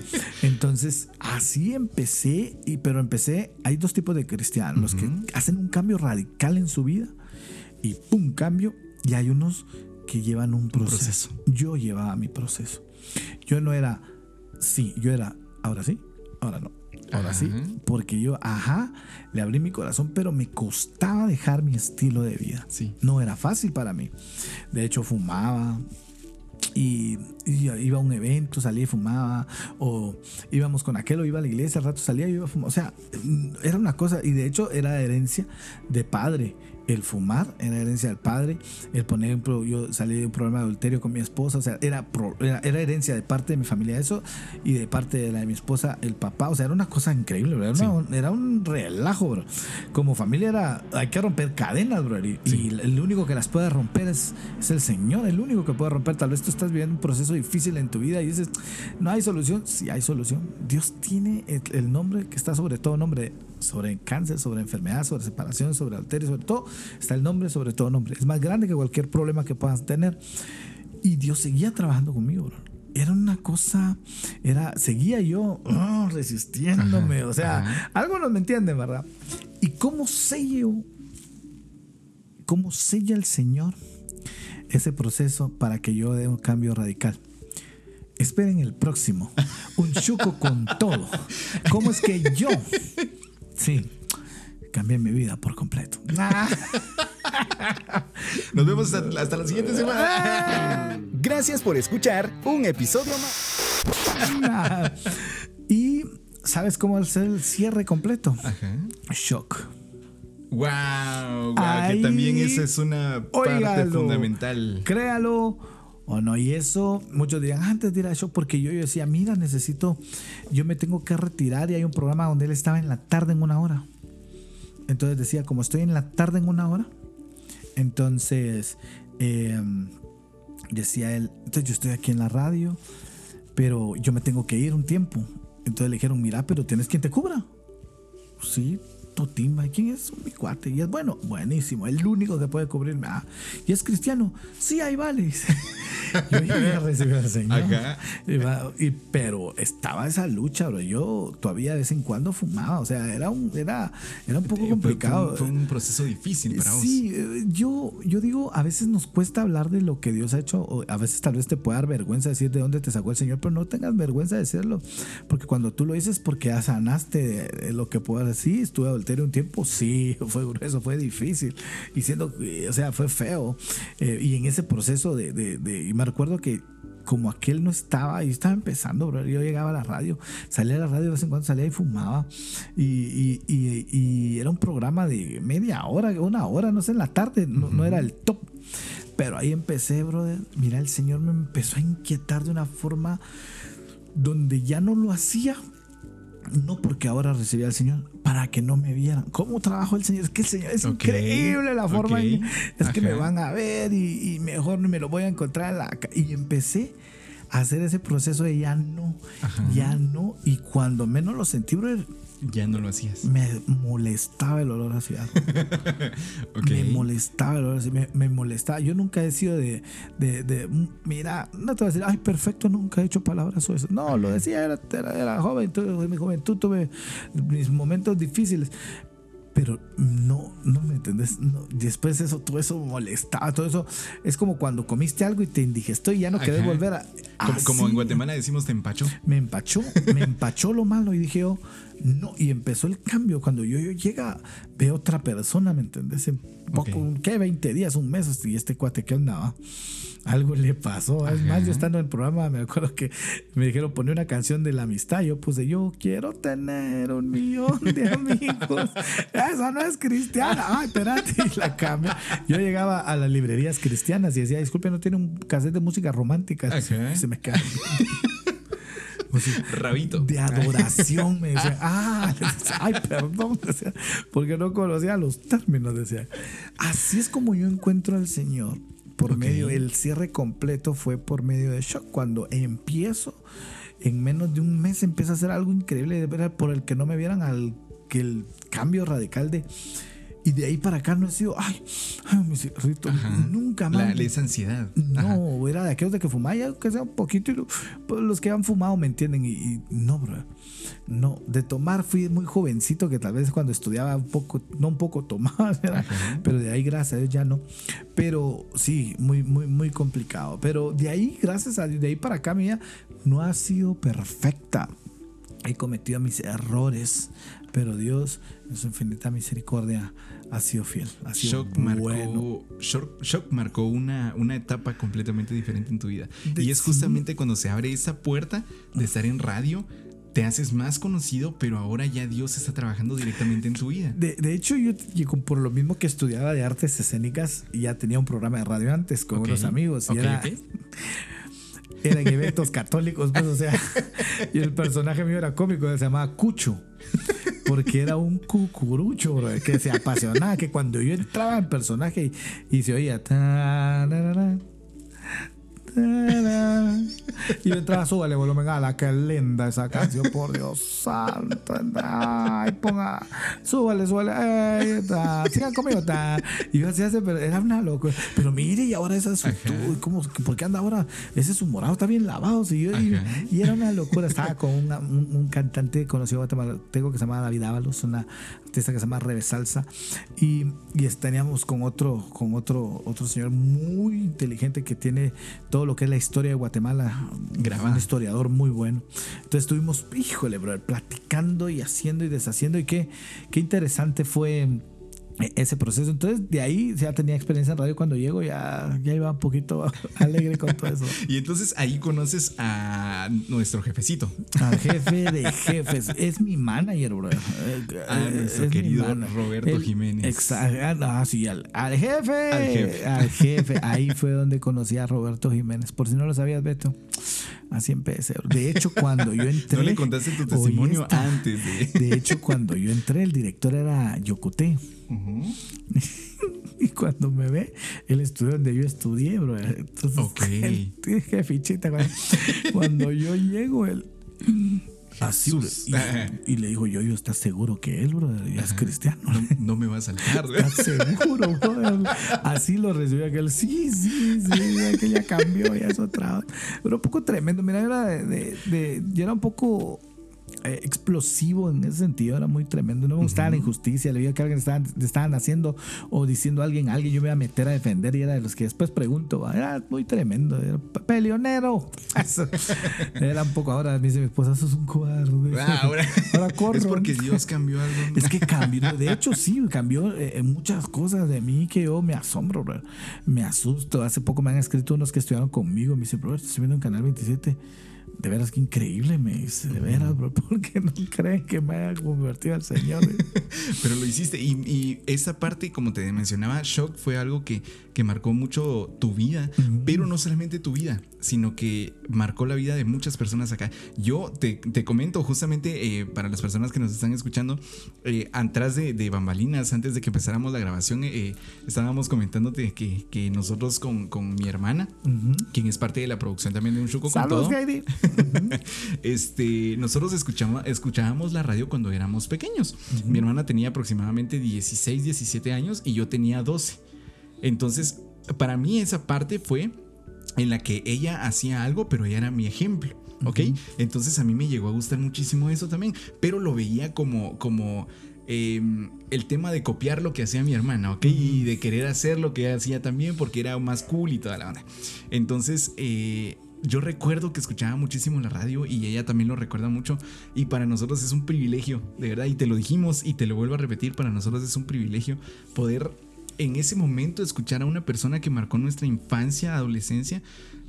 Speaker 2: Entonces, así empecé, y, pero empecé. Hay dos tipos de cristianos: los que hacen un cambio radical en su vida y pum, cambio. Y hay unos que llevan un proceso. Yo llevaba mi proceso. Yo no era, sí, yo era, ahora sí, ahora no ahora sí, porque yo, ajá, le abrí mi corazón, pero me costaba dejar mi estilo de vida.
Speaker 1: Sí.
Speaker 2: No era fácil para mí. De hecho, fumaba. Y, iba a un evento, salía y fumaba, o íbamos con aquel, o iba a la iglesia, al rato salía y iba a fumar. O sea, era una cosa, y de hecho era herencia de padre el fumar era herencia del padre, el poner, yo salí de un problema de adulterio con mi esposa, o sea, era, era, herencia de parte de mi familia eso y de parte de la de mi esposa el papá, o sea, era una cosa increíble, Era, un relajo, bro. Como familia era, hay que romper cadenas, bro, y, el único que las puede romper es, es el Señor, el único que puede romper, tal vez tú estás viviendo un proceso difícil en tu vida y dices, no hay solución, sí hay solución, Dios tiene el nombre que está sobre todo nombre, sobre cáncer, sobre enfermedad, sobre separación, sobre adulterio, sobre todo, está el nombre sobre todo nombre. Es más grande que cualquier problema que puedas tener. Y Dios seguía trabajando conmigo, bro. Era una cosa, era, seguía yo oh, resistiéndome, o sea, algo no me entienden, ¿verdad? ¿Y cómo sello, cómo sella el Señor ese proceso para que yo dé un cambio radical? Esperen el próximo. Un chuco con todo. ¿Cómo es que yo Sí. Cambié mi vida por completo. *laughs*
Speaker 1: Nos vemos hasta, la siguiente semana.
Speaker 3: Gracias por escuchar un episodio
Speaker 2: más. *laughs* Y ¿sabes cómo es el cierre completo? Shock.
Speaker 1: Wow, wow que también esa es una parte fundamental.
Speaker 2: Créalo o no. Y eso, muchos dirán, antes de ir a show, porque yo, yo decía, mira, necesito, yo me tengo que retirar y hay un programa donde él estaba en la tarde en una hora. Entonces decía, como estoy en la tarde en una hora, entonces em, decía él, entonces yo estoy aquí en la radio, pero yo me tengo que ir un tiempo. Entonces le dijeron, mira, pero tienes quien te cubra. Sí, timba. ¿Quién es? Mi cuate. Y es bueno, buenísimo. El único que puede cubrirme. Ah, y es cristiano. Sí, ahí vale. *laughs* yo llegué a recibir al Señor.
Speaker 1: Ajá.
Speaker 2: Y va- y- pero estaba esa lucha, bro. Yo todavía de vez en cuando fumaba. O sea, era un, era, era un poco complicado.
Speaker 1: Fue, un, fue un proceso difícil para vos.
Speaker 2: Sí, eh, yo, yo digo, a veces nos cuesta hablar de lo que Dios ha hecho, o a veces tal vez te pueda dar vergüenza decir de dónde te sacó el Señor, pero no tengas vergüenza de decirlo, porque cuando tú lo dices porque ya sanaste lo que puedas decir, estuve adulterio un tiempo, sí, *laughs* fue grueso, fue difícil, y siendo, que, o sea, fue feo, eh, y en ese proceso de, de- de- y me recuerdo que como aquel no estaba, yo estaba empezando, bro. Yo llegaba a la radio, salía a la radio de vez en cuando, salía y fumaba. Y, y- y- y era un programa de media hora, una hora, no sé, en la tarde, no, no era el top. Pero ahí empecé, brother. Mira, el Señor me empezó a inquietar de una forma donde ya no lo hacía. No porque ahora recibía al Señor, para que no me vieran. ¿Cómo trabajó el Señor? Es que el Señor es increíble la forma. en- es que me van a ver y, y mejor me lo voy a encontrar en la ca- Y empecé a hacer ese proceso de ya no,
Speaker 1: Ajá.
Speaker 2: ya no. Y cuando menos lo sentí, brother,
Speaker 1: Ya no lo hacías.
Speaker 2: me molestaba el olor a ciudad. *laughs* Me molestaba el olor a ciudad, me, me molestaba. Yo nunca he sido de, de, de, mira, no te voy a decir, ay, perfecto, nunca he hecho palabras o eso. No, lo decía, era, era, era joven, tuve- en mi juventud tuve mis momentos difíciles. Pero no, no me entendés. No, después eso, todo eso molestaba, todo eso. Es como cuando comiste algo y te indigestó y ya no querés volver a.
Speaker 1: Como, como en Guatemala decimos te empacho.
Speaker 2: me empachó, me empachó lo malo y dije yo, no, y empezó el cambio cuando yo, yo llega, veo otra persona, ¿me entendés? En poco. ¿qué? 20 días, un mes, y este cuate que andaba. Algo le pasó. Es más, yo estando en el programa, me acuerdo que me dijeron poner una canción de la amistad. Yo puse, yo quiero tener un millón de *laughs* amigos. Esa no es cristiana. Ay, espérate. Y la cambio. Yo llegaba a las librerías cristianas y decía, disculpe, no tiene un cassette de música romántica.
Speaker 1: Ajá.
Speaker 2: Se me cae.
Speaker 1: Rabito.
Speaker 2: de adoración, me decía, ah, decía, ay, perdón, decía, porque no conocía los términos, decía. Así es como yo encuentro al Señor, por medio, el cierre completo fue por medio de shock, cuando empiezo, en menos de un mes empieza a hacer algo increíble, de verdad, por el que no me vieran al que el cambio radical de... Y de ahí para acá no he sido, ay, ay mi cigarrito,
Speaker 1: Ajá.
Speaker 2: nunca más.
Speaker 1: La, esa ansiedad.
Speaker 2: No,
Speaker 1: Ajá.
Speaker 2: era de aquellos de que fumaba ya que sea un poquito y lo- pues, los que han fumado me entienden y, y no, bro. No, de tomar fui muy jovencito que tal vez cuando estudiaba un poco, no un poco tomaba, *laughs* pero de ahí gracias a Dios ya no. Pero sí, muy, muy, muy complicado. Pero de ahí, gracias a Dios, de ahí para acá, mía, no ha sido perfecta. He cometido mis errores, pero Dios, en su infinita misericordia, ha sido fiel. Ha sido
Speaker 1: Shock marcó,
Speaker 2: bueno.
Speaker 1: Shock, Shock marcó una, una etapa completamente diferente en tu vida.
Speaker 2: De-
Speaker 1: y es
Speaker 2: sí.
Speaker 1: justamente cuando se abre esa puerta de estar en radio, te haces más conocido, pero ahora ya Dios está trabajando directamente en tu vida.
Speaker 2: De, de hecho, yo, por lo mismo que estudiaba de artes escénicas, ya tenía un programa de radio antes con unos amigos. Y era, *laughs* eran eventos católicos, pues, o sea. *laughs* Y el personaje mío era cómico, se llamaba Cucho. Porque era un cucurucho, bro, que se apasionaba. Que cuando yo entraba en personaje y, se oía. tarara, *laughs* y yo entraba, súbale volumen a la que linda esa canción, por Dios santo. Ay, ponga, súbale, súbale. Ay, ta, sigan conmigo. ta. Y yo hacía pero era una locura. Pero mire, y ahora esa es. ¿cómo, ¿Por qué anda ahora? Ese es su morado, está bien lavado. sí, yo- y, era una locura. Estaba con una- un, un cantante conocido guatemalteco que se llama David Ábalos, una artista que se llama Rebe Salsa. Y, y teníamos con otro, con otro, otro señor muy inteligente que tiene todo lo que es la historia de Guatemala.
Speaker 1: Grabada.
Speaker 2: Un historiador muy bueno. Entonces estuvimos, híjole, bro, platicando y haciendo y deshaciendo. Y qué, qué interesante fue ese proceso. Entonces, de ahí ya tenía experiencia en radio cuando llego, ya, ya iba un poquito *laughs* alegre con todo eso.
Speaker 1: Y entonces ahí conoces a nuestro jefecito, *laughs*
Speaker 2: Al jefe de jefes. Es mi manager, bro. Eh,
Speaker 1: Ah,
Speaker 2: eh,
Speaker 1: nuestro
Speaker 2: es
Speaker 1: querido Roberto
Speaker 2: El-
Speaker 1: Jiménez.
Speaker 2: Exacto. Ah, sí, al, al jefe.
Speaker 1: Al jefe.
Speaker 2: Al jefe. Ahí fue donde conocí a Roberto Jiménez. Por si no lo sabías, Beto. Así empecé. De hecho, cuando yo entré. *laughs*
Speaker 1: no le contaste tu testimonio
Speaker 2: esta.
Speaker 1: antes de...
Speaker 2: De hecho, cuando yo entré, el director era *laughs* Y cuando me ve, él estudió donde yo estudié, bro. Entonces,
Speaker 1: Ok.
Speaker 2: él- qué fichita. Cuando, cuando yo llego, él. Así, y, y le digo yo, yo, ¿estás seguro que él, brother? Ya es cristiano.
Speaker 1: No, no me va a saltar.
Speaker 2: ¿Estás seguro, brother? Así lo recibió aquel. Sí, sí, sí, que ya cambió, ya es otra. Pero un poco tremendo. Mira, era de, de- de- yo era un poco eh, explosivo en ese sentido, era muy tremendo. No me gustaba la injusticia, le veía que alguien estaban, le estaban haciendo o diciendo a alguien, a alguien, yo me iba a meter a defender y era de los que después pregunto, "Va, era muy tremendo, era pe- peleonero. *laughs* Era un poco, ahora me dice mi esposa, sos un cobarde.
Speaker 1: Ah, ahora, *laughs*
Speaker 2: Ahora corro.
Speaker 1: es porque Dios cambió algo.
Speaker 2: Es que cambió, de hecho sí, cambió eh, muchas cosas de mí que yo me asombro, bro. me asusto. Hace poco me han escrito unos que estudiaron conmigo, me dice, bro, estoy viendo en Canal 27. De veras que increíble, me dice, de veras, bro, *laughs* ¿por qué no creen que me haya convertido al Señor? *laughs*
Speaker 1: Pero lo hiciste. Y, y esa parte, como te mencionaba, Shock fue algo que, que marcó mucho tu vida. Pero no solamente tu vida, sino que marcó la vida de muchas personas acá. Yo te, te comento justamente eh, para las personas que nos están escuchando, eh, atrás de, de bambalinas, antes de que empezáramos la grabación, eh, estábamos comentándote que, que nosotros con, con mi hermana, quien es parte de la producción también de Un Chuco con
Speaker 2: Saludos,
Speaker 1: todo,
Speaker 2: Heidi. *laughs*
Speaker 1: este, nosotros escuchamos, escuchábamos la radio cuando éramos pequeños. Mi hermana tenía aproximadamente 16, 17 años y yo tenía 12. Entonces, para mí esa parte fue en la que ella hacía algo, pero ella era mi ejemplo. ¿Ok? Entonces a mí me llegó a gustar muchísimo eso también, pero lo veía como, como eh, el tema de copiar lo que hacía mi hermana, ¿ok? Y de querer hacer lo que ella hacía también porque era más cool y toda la onda. Entonces, eh, yo recuerdo que escuchaba muchísimo la radio y ella también lo recuerda mucho y para nosotros es un privilegio, de verdad, y te lo dijimos y te lo vuelvo a repetir, para nosotros es un privilegio poder en ese momento escuchar a una persona que marcó nuestra infancia, adolescencia,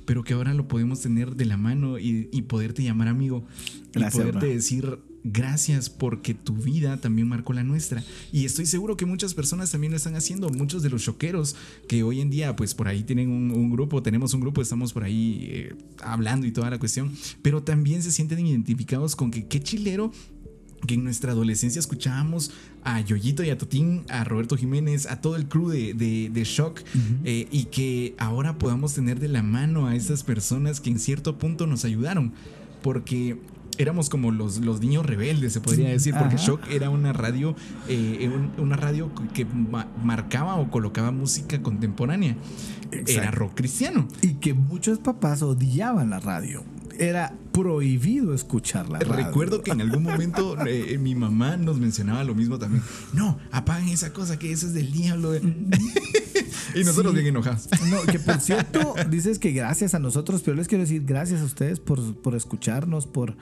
Speaker 1: pero que ahora lo podemos tener de la mano y, y poderte llamar amigo
Speaker 2: Gracias,
Speaker 1: y poderte
Speaker 2: bro.
Speaker 1: decir gracias porque tu vida también marcó la nuestra. Y estoy seguro que muchas personas también lo están haciendo, muchos de los choqueros que hoy en día pues por ahí tienen un, un grupo, tenemos un grupo, estamos por ahí eh, hablando y toda la cuestión, pero también se sienten identificados con que qué chilero que en nuestra adolescencia escuchábamos a Yoyito y a Totín, a Roberto Jiménez, a todo el crew de, de- de Shock, eh, y que ahora podamos tener de la mano a esas personas que en cierto punto nos ayudaron, porque éramos como los, los niños rebeldes, se podría decir, porque
Speaker 2: Ajá.
Speaker 1: Shock era una radio, eh, un- una radio que ma- marcaba o colocaba música contemporánea, era rock cristiano.
Speaker 2: Y que muchos papás odiaban la radio. Era prohibido escuchar la radio.
Speaker 1: Recuerdo que en algún momento *laughs* eh, mi mamá nos mencionaba lo mismo también. No, apaguen esa cosa que esa es del diablo. Y nosotros
Speaker 2: Sí.
Speaker 1: bien enojados.
Speaker 2: No, que por cierto, dices que gracias a nosotros, pero les quiero decir gracias a ustedes por, por escucharnos, por,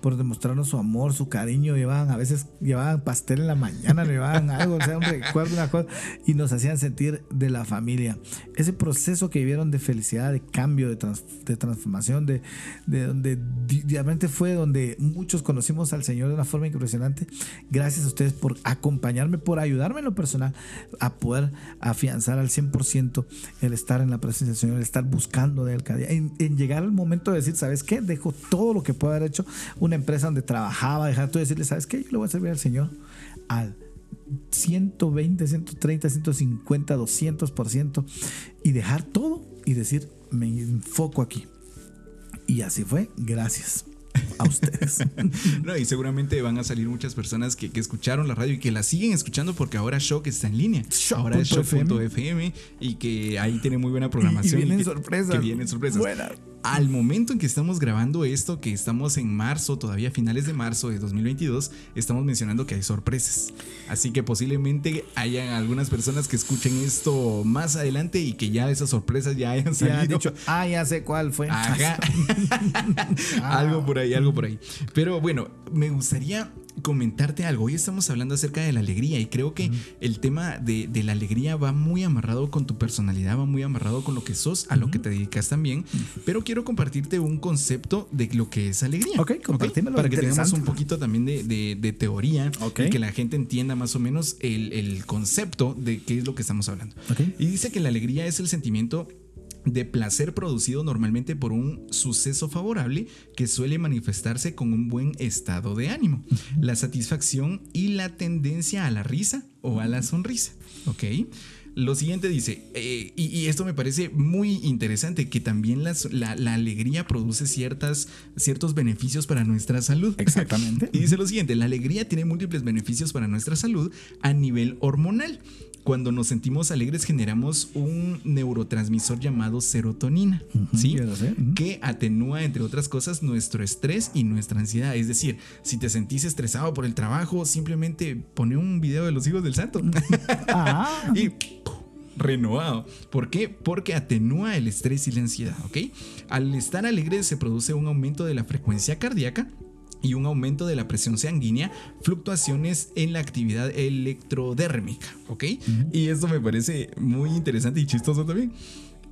Speaker 2: por demostrarnos su amor, su cariño. Llevaban, a veces llevaban pastel en la mañana, llevaban algo, o sea, un recuerdo, una cosa, y nos hacían sentir de la familia. Ese proceso que vivieron de felicidad, de cambio, de, trans- de transformación, de, de donde realmente fue donde muchos conocimos al Señor de una forma impresionante. Gracias a ustedes por acompañarme, por ayudarme en lo personal a poder afianzar al 100% el estar en la presencia del Señor, el estar buscando de Él cada día, en, en llegar al momento de decir, ¿sabes qué? Dejo todo lo que puedo haber hecho, una empresa donde trabajaba, dejar todo y decirle, ¿sabes qué? Yo le voy a servir al Señor al 120, 130, 150, 200% y dejar todo y decir, me enfoco aquí. Y así fue, gracias a ustedes. *laughs*
Speaker 1: No, y seguramente van a salir muchas personas que, que escucharon la radio y que la siguen escuchando porque ahora Shock está en línea.
Speaker 2: Shock
Speaker 1: ahora es Shock.fm y que ahí tiene muy buena programación. *laughs*
Speaker 2: Y vienen
Speaker 1: que-
Speaker 2: sorpresas.
Speaker 1: Que vienen sorpresas.
Speaker 2: Buenas.
Speaker 1: Al momento en que estamos grabando esto, que estamos en marzo, todavía finales de marzo de 2022, estamos mencionando que hay sorpresas. Así que posiblemente hayan algunas personas que escuchen esto más adelante y que ya esas sorpresas ya hayan
Speaker 2: Ya
Speaker 1: salido.
Speaker 2: han dicho, ah, ya sé cuál fue.
Speaker 1: Ajá. *laughs* *laughs* algo por ahí, algo por ahí. Pero bueno, me gustaría comentarte algo. Hoy estamos hablando acerca de la alegría y creo que el tema de, de la alegría va muy amarrado con tu personalidad, va muy amarrado con lo que sos, a lo que te dedicas también. Pero quiero compartirte un concepto de lo que es alegría.
Speaker 2: Ok, compartímelo,
Speaker 1: Para que tengamos un poquito también de, de- de teoría y que la gente entienda más o menos el, el concepto de qué es lo que estamos hablando.
Speaker 2: Ok.
Speaker 1: Y dice que la alegría es el sentimiento de placer producido normalmente por un suceso favorable que suele manifestarse con un buen estado de ánimo, la satisfacción y la tendencia a la risa o a la sonrisa. ¿Ok? Lo siguiente dice, eh, y, esto me parece muy interesante, que también la, la, alegría produce ciertas, ciertos beneficios para nuestra salud.
Speaker 2: Exactamente. *laughs*
Speaker 1: y dice lo siguiente, la alegría tiene múltiples beneficios para nuestra salud a nivel hormonal. Cuando nos sentimos alegres generamos un neurotransmisor llamado serotonina, ¿sí? Que atenúa, entre otras cosas, nuestro estrés y nuestra ansiedad. Es decir, si te sentís estresado por el trabajo, simplemente pone un video de los hijos del santo. *laughs* Ah. y renovado. ¿Por qué? Porque atenúa el estrés y la ansiedad, ¿ok? Al estar alegre se produce un aumento de la frecuencia cardíaca y un aumento de la presión sanguínea, fluctuaciones en la actividad electrodérmica, ¿ok? Y esto me parece muy interesante y chistoso también.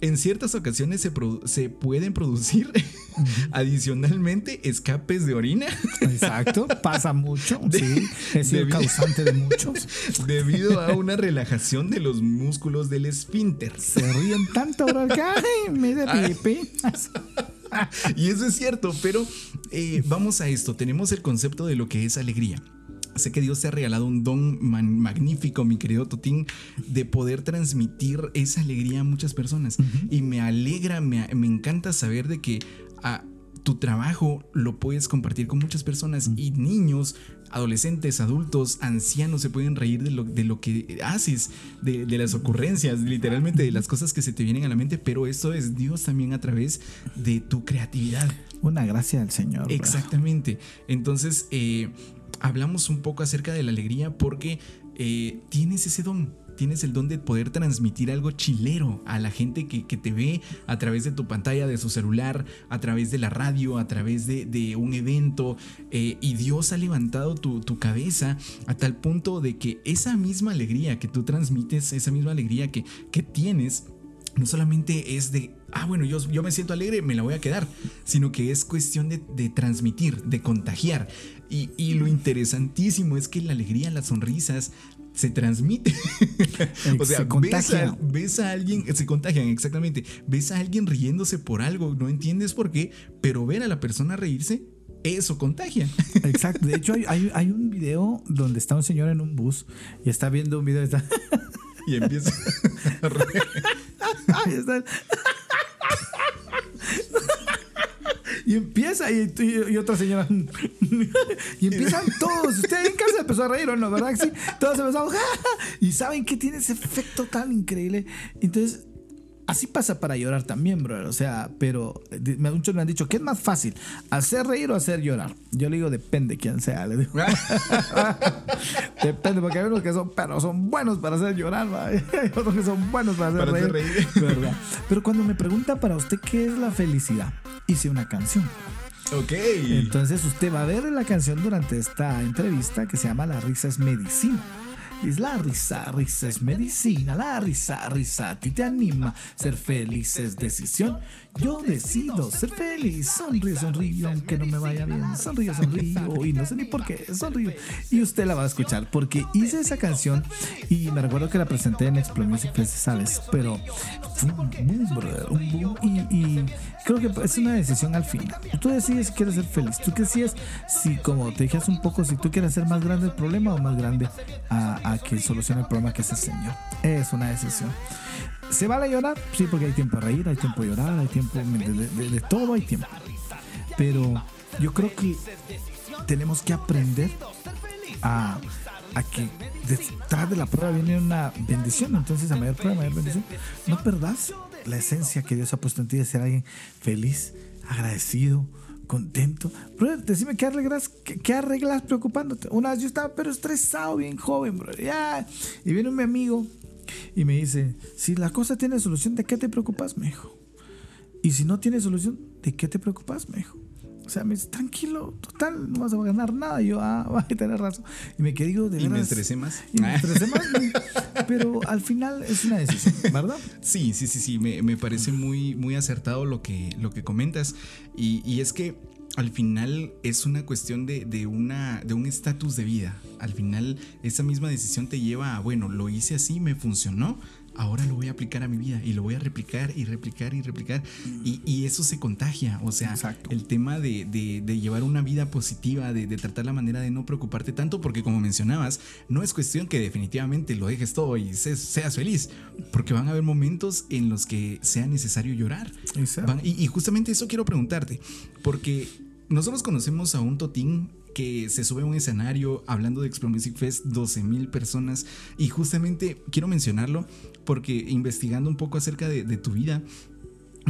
Speaker 1: En ciertas ocasiones se, se pueden producir *laughs* adicionalmente escapes de orina.
Speaker 2: Exacto, pasa mucho. *laughs* sí, es el causante de muchos. *laughs*
Speaker 1: Debido a una relajación de los músculos del esfínter.
Speaker 2: Se ríen tanto, bro, que me da pipi. *laughs*
Speaker 1: y eso es cierto, pero eh, vamos a esto. Tenemos el concepto de lo que es alegría. Sé que Dios te ha regalado un don magnífico, mi querido Totín, de poder transmitir esa alegría a muchas personas. Y me alegra, me, encanta saber de que a, tu trabajo lo puedes compartir con muchas personas y niños, adolescentes, adultos, ancianos se pueden reír de lo, de lo que haces, de, las ocurrencias, literalmente de las cosas que se te vienen a la mente, pero esto es Dios también a través de tu creatividad.
Speaker 2: Una gracia del Señor.
Speaker 1: Exactamente. Entonces, eh, hablamos un poco acerca de la alegría porque eh, tienes ese don tienes el don de poder transmitir algo chilero a la gente que, te ve a través de tu pantalla, de su celular, a través de la radio, a través de, un evento. Eh, y Dios ha levantado tu, cabeza a tal punto de que esa misma alegría que tú transmites, esa misma alegría que, que tienes, no solamente es de, ah, bueno, yo, yo me siento alegre, me la voy a quedar, sino que es cuestión de, transmitir, de contagiar. Y, y, lo interesantísimo es que la alegría, las sonrisas, se transmite. *laughs* o sea, ves a, alguien, se contagian, exactamente. Ves a alguien riéndose por algo, no entiendes por qué, pero ver a la persona reírse, eso contagia. *laughs*
Speaker 2: Exacto. De hecho, hay, hay, un video donde está un señor en un bus y está viendo un video. Está...
Speaker 1: y empieza a reír. *laughs*
Speaker 2: Y empieza, y, y, otra señora. *laughs* y empiezan *laughs* todos. Usted en casa empezó a reír o no, ¿verdad? Sí, todos empezaron. y saben que tiene ese efecto tan increíble. Entonces, Así pasa para llorar también, bro. O sea, pero muchos me han dicho, ¿qué es más fácil? ¿Hacer reír o hacer llorar? Yo le digo, depende quién sea. Le digo. *laughs* depende, porque hay unos que son, pero son buenos para hacer llorar, *laughs* hay otros que son buenos para hacer reír. ¿verdad? Pero cuando me pregunta para usted qué es la felicidad, hice una canción.
Speaker 1: Ok.
Speaker 2: Entonces usted va a ver la canción durante esta entrevista que se llama La risa es medicina. Es la risa, risa es medicina, la risa, risa a ti te anima. Ser feliz es decisión. Yo decido ser feliz. Sonrío, sonrío, aunque no me vaya bien. Sonrío, sonrío. Y no sé ni por qué. Sonrío. Y usted la va a escuchar porque hice esa canción y me recuerdo que la presenté en Explore Music ¿sabes? Pero fue un boom, brother. Un boom. Y, creo que es una decisión al final. Tú decides si quieres ser feliz. Tú decides si, como te dije hace un poco, si tú quieres hacer más grande el problema o más grande a, a que solucione el problema que es el Señor. Es una decisión. ¿Se vale llorar? Sí, porque hay tiempo a reír, hay tiempo a llorar, hay tiempo de, todo, hay tiempo. Pero yo creo que tenemos que aprender a, a, que detrás de la prueba viene una bendición. Entonces, a mayor prueba, mayor bendición. No perdas la esencia que Dios ha puesto en ti de ser alguien feliz, agradecido, contento. Brother, decime qué arreglas, qué, arreglas preocupándote. Una vez yo estaba pero estresado, bien joven, bro. Ya. Y viene mi amigo y me dice, si la cosa tiene solución, ¿de qué te preocupas, hijo Y si no tiene solución, ¿de qué te preocupas, hijo O sea, me dice, tranquilo, total, no vas a ganar nada. Y yo, ah, *laughs* va a tener razón. Y me quedé digo, de
Speaker 1: Y me estresé más.
Speaker 2: Y me estresé más. pero al final es una decisión, ¿verdad? *laughs*
Speaker 1: Sí, sí, sí, sí. Me, me parece muy, muy acertado lo que, lo que comentas. Y, y es que al final es una cuestión de, una, de un estatus de vida. Al final esa misma decisión te lleva a, bueno, lo hice así, me funcionó, ahora lo voy a aplicar a mi vida y lo voy a replicar y replicar y replicar. Y, y eso se contagia. O sea,
Speaker 2: Exacto.
Speaker 1: el tema de, de- de llevar una vida positiva, de, de tratar la manera de no preocuparte tanto, porque como mencionabas, no es cuestión que definitivamente lo dejes todo y se- seas feliz, porque van a haber momentos en los que sea necesario llorar.
Speaker 2: Exacto.
Speaker 1: Van- y, y justamente eso quiero preguntarte, porque nosotros conocemos a un Totín que se sube a un escenario hablando de Explore Music Fest, 12 mil personas, y justamente quiero mencionarlo porque investigando un poco acerca de, de tu vida,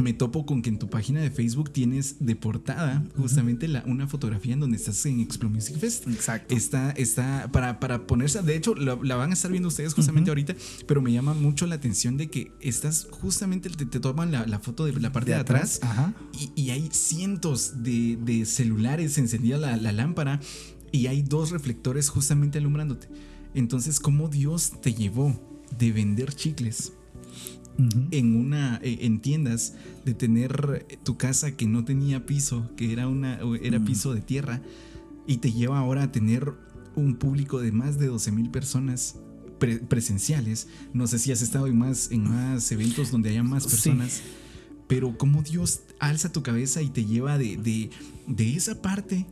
Speaker 1: me topo con que en tu página de Facebook tienes de portada justamente la, una fotografía en donde estás en Explore Music Fest.
Speaker 2: Exacto.
Speaker 1: Está, está para, para ponerse, de hecho, la, la van a estar viendo ustedes justamente ahorita, pero me llama mucho la atención de que estás justamente, te, te toman la, la foto de la parte de,
Speaker 2: De
Speaker 1: atrás. Y, y hay cientos de, de celulares encendida la, la lámpara y hay dos reflectores justamente alumbrándote. Entonces, ¿cómo Dios te llevó de vender chicles? En una eh, en tiendas de tener tu casa que no tenía piso, que era una era piso de tierra y te lleva ahora a tener un público de más de 12 mil personas pre- presenciales. No sé si has estado en más en más eventos donde haya más
Speaker 2: Sí.
Speaker 1: personas. Pero cómo Dios alza tu cabeza y te lleva de, de, de esa parte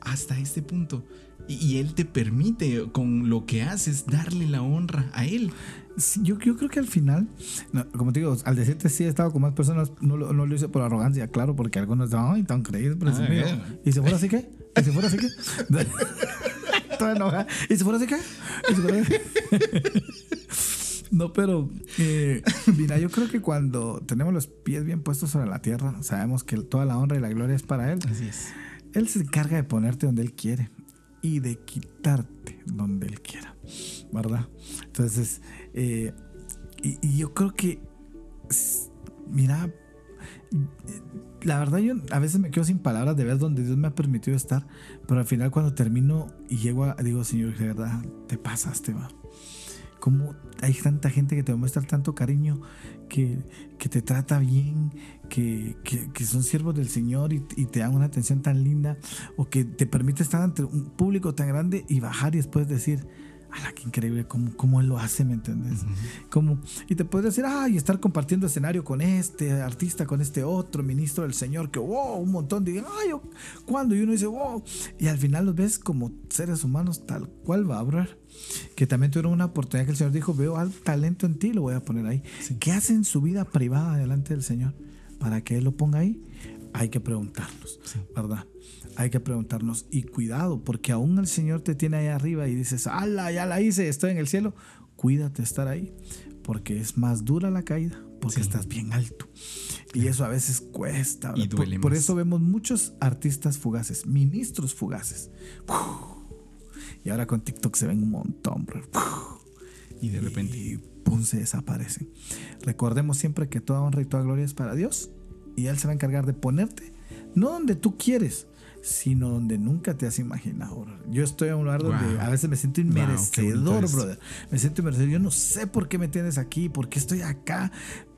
Speaker 1: hasta este punto. Y Él te permite con lo que haces darle la honra a Él.
Speaker 2: Yo, yo creo que al final, no, como te digo, al decirte sí he estado con más personas, no, lo- no lo hice por arrogancia, claro, porque algunos dicen, ay, tan creído, presumido.
Speaker 1: bueno.
Speaker 2: ¿Y si fuera así qué? ¿Y si fuera así qué? *laughs* Toda enojada. ¿Y si fuera así qué? ¿Y si fuera así? *laughs* No, pero eh, mira, yo creo que cuando tenemos los pies bien puestos sobre la tierra, sabemos que toda la honra y la gloria es para Él.
Speaker 1: Así es.
Speaker 2: Él se encarga de ponerte donde Él quiere y de quitarte donde Él quiera, ¿verdad? Entonces, eh, y, yo creo que, mira, la verdad yo a veces me quedo sin palabras de ver donde Dios me ha permitido estar, pero al final cuando termino y llego a, digo, Señor, de verdad, te pasaste, va. Como hay tanta gente que te muestra tanto cariño, que, que te trata bien, que, que- que son siervos del Señor y, y te dan una atención tan linda, o que te permite estar ante un público tan grande y bajar y después decir, ¡Hala, qué increíble! ¿Cómo, cómo él lo hace? ¿Me entiendes? Como, y te puedes decir, ¡ay! estar compartiendo escenario con este artista, con este otro ministro del Señor, que wow, un montón de, ¡ay! yo- ¿Cuándo? Y uno dice, wow. Y al final los ves como seres humanos, tal cual va a hablar. Que también tuvieron una oportunidad que el Señor dijo, veo al talento en ti, lo voy a poner ahí. ¿Qué hacen su vida privada delante del Señor? Para que Él lo ponga ahí, hay que preguntarnos, ¿verdad? Hay que preguntarnos y cuidado, porque aún el Señor te tiene ahí arriba y dices, ¡ala, ya la hice, estoy en el cielo! Cuídate de estar ahí, porque es más dura la caída, porque
Speaker 1: Sí.
Speaker 2: estás bien alto. Y eso a veces cuesta.
Speaker 1: Y
Speaker 2: por, eso vemos muchos artistas fugaces, ministros fugaces. Y ahora con TikTok se ven un montón, bro.
Speaker 1: Y de repente.
Speaker 2: Y pum, se desaparecen. Recordemos siempre que toda honra y toda gloria es para Dios. Y Él se va a encargar de ponerte, no donde tú quieres, sino donde nunca te has imaginado. bro. Yo estoy en un lugar donde
Speaker 1: Wow.
Speaker 2: a veces me siento inmerecedor, brother. Me siento inmerecedor. Yo no sé por qué me tienes aquí, por qué estoy acá,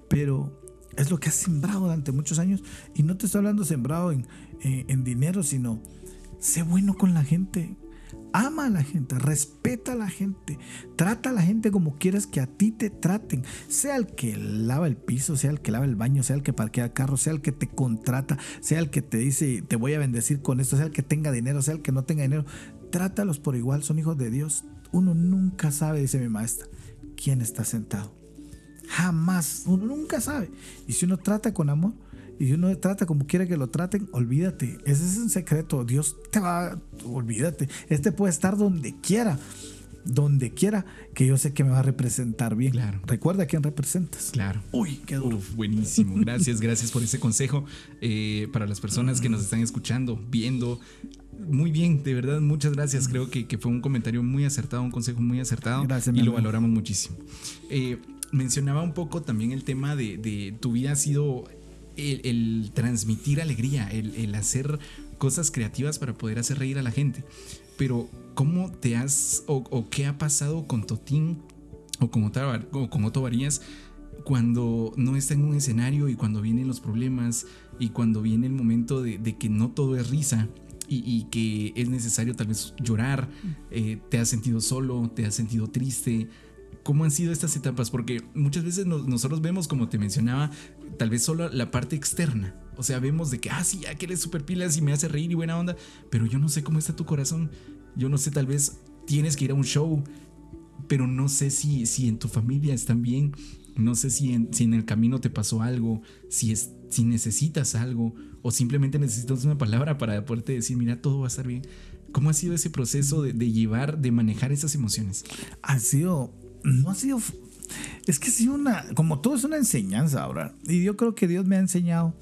Speaker 2: pero es lo que has sembrado durante muchos años. Y no te estoy hablando sembrado en, en- en dinero, sino sé bueno con la gente. Ama a la gente, respeta a la gente, trata a la gente como quieres que a ti te traten. Sea el que lava el piso, sea el que lava el baño, sea el que parquea el carro, sea el que te contrata, sea el que te dice te voy a bendecir con esto, sea el que tenga dinero, sea el que no tenga dinero. Trátalos por igual, son hijos de Dios. Uno nunca sabe, dice mi maestra, quién está sentado. Jamás, uno nunca sabe. Y si uno trata con amor, y uno trata como quiere que lo traten, olvídate. Ese es un secreto. Dios te va, olvídate. Este puede estar donde quiera, donde quiera, que yo sé que me va a representar bien.
Speaker 1: Claro.
Speaker 2: Recuerda a quién representas.
Speaker 1: Claro.
Speaker 2: Uy, qué duro.
Speaker 1: Uf, buenísimo. Gracias, gracias por ese consejo. Eh, para las personas que nos están escuchando, viendo. Muy bien, de verdad, muchas gracias. Creo que, que fue un comentario muy acertado, un consejo muy acertado.
Speaker 2: Gracias,
Speaker 1: y lo valoramos muchísimo. Eh, mencionaba un poco también el tema de, de tu vida ha sido el, el transmitir alegría, el, el hacer cosas creativas para poder hacer reír a la gente. Pero, ¿cómo te has o, o qué ha pasado con Totín o con, Otto, o con Otto Varías cuando no está en un escenario y cuando vienen los problemas y cuando viene el momento de, de que no todo es risa y, y que es necesario tal vez llorar, eh, te has sentido solo, te has sentido triste. ¿Cómo han sido estas etapas? Porque muchas veces nosotros vemos, como te mencionaba, tal vez solo la parte externa. O sea, vemos de que, ah, sí, ya que eres super pilas y me hace reír y buena onda, pero yo no sé cómo está tu corazón. Yo no sé, tal vez tienes que ir a un show, pero no sé si, si en tu familia están bien. No sé si en, si en el camino te pasó algo, si, es, si necesitas algo o simplemente necesitas una palabra para poderte decir, mira, todo va a estar bien. ¿Cómo ha sido ese proceso de, de llevar, de manejar esas emociones?
Speaker 2: Ha sido no ha sido... Es que sido una... Como todo es una enseñanza ahora. Y yo creo que Dios me ha enseñado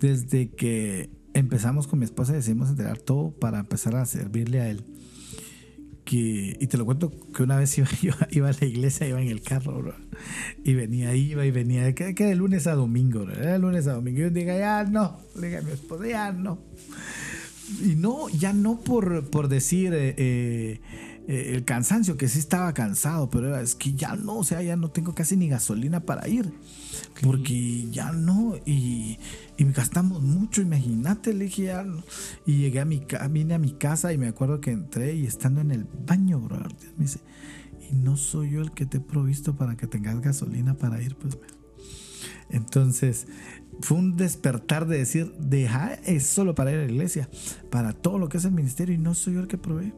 Speaker 2: desde que empezamos con mi esposa y decidimos entregar todo para empezar a servirle a Él. Que, y te lo cuento que una vez *laughs* iba, iba, a la iglesia, iba en el carro, y venía, iba y venía, que, de lunes a domingo, era de lunes a domingo. Y yo dije, ya no, le dije a mi esposa, ya no. Y no, ya no por, por decir, eh, eh eh, el cansancio, que sí estaba cansado, pero era, es que ya no, o sea, ya no tengo casi ni gasolina para ir. Porque ya no, y, y gastamos mucho, imagínate, le dije ya Y llegué a mi, vine a mi casa y me acuerdo que entré y estando en el baño, bro, me dice, y no soy yo el que te he provisto para que tengas gasolina para ir, pues. Entonces, fue un despertar de decir, deja es solo para ir a la iglesia, para todo lo que es el ministerio y no soy yo el que provee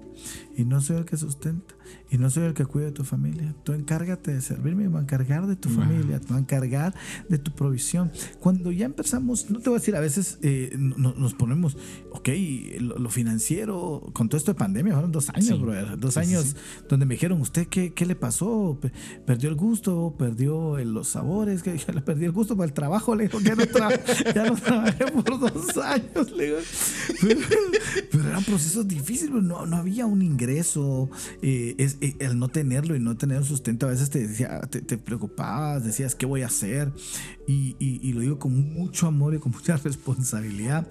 Speaker 2: y no soy el que sustenta y no soy el que cuida de tu familia. Tú encárgate de servirme, me voy a encargar de tu familia, te voy a encargar de tu provisión. Cuando ya empezamos, no te voy a decir, a veces eh, nos ponemos, ok, lo, financiero, con todo esto de pandemia, fueron dos años, dos años donde me dijeron, ¿usted qué, qué le pasó? ¿Perdió el gusto? ¿Perdió los sabores? que le perdió el gusto para el trabajo? Le dijo, ya no, *laughs* ya no trabajé por dos años. Le digo. *laughs* Pero, eran procesos difíciles, no, no había un ingreso. Eh, es, el no tenerlo y no tener un sustento, a veces te, decía, te, preocupabas, decías, ¿qué voy a hacer? Y, y, lo digo con mucho amor y con *laughs* mucha responsabilidad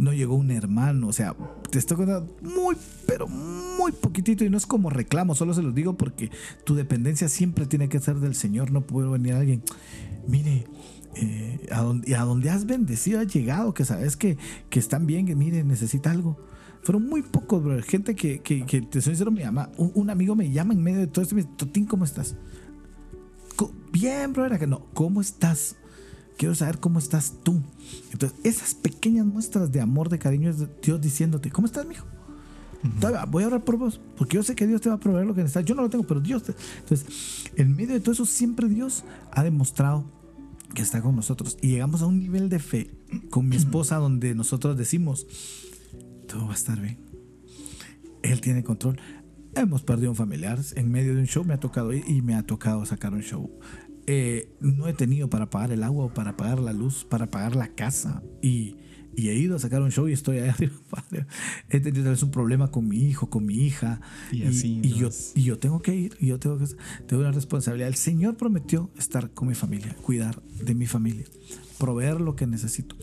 Speaker 2: no llegó un hermano. O sea, te estoy contando muy, pero muy poquitito. Y no es como reclamo, solo se los digo porque tu dependencia siempre tiene que ser del Señor. No puede venir alguien. Mire, eh, a, donde, a donde has bendecido, has llegado, que sabes que, que están bien, que mire, necesita algo. Fueron muy pocos, bro. Gente que, que, que te soy sincero, me llama. Un, amigo me llama en medio de todo esto y me dice, Totín, ¿cómo estás? Bien, bro. Era que no, ¿cómo estás? Quiero saber cómo estás tú. Entonces, esas pequeñas muestras de amor, de cariño, es Dios diciéndote, ¿cómo estás, mijo? Voy a orar por vos, porque yo sé que Dios te va a proveer lo que necesitas. Yo no lo tengo, pero Dios te... Entonces, en medio de todo eso, siempre Dios ha demostrado que está con nosotros. Y llegamos a un nivel de fe con mi *clears throat* esposa donde nosotros decimos, todo va a estar bien. Él tiene control. Hemos perdido un familiar. En medio de un show me ha tocado ir y me ha tocado sacar un show. Eh, no he tenido para pagar el agua para pagar la luz, para pagar la casa. Y, y he ido a sacar un show y estoy ahí *laughs* arriba. He tenido tal vez un problema con mi hijo, con mi hija. Y, así, y, yo, y yo tengo que ir, y yo tengo que tengo una responsabilidad. El Señor prometió estar con mi familia, cuidar de mi familia, proveer lo que necesito.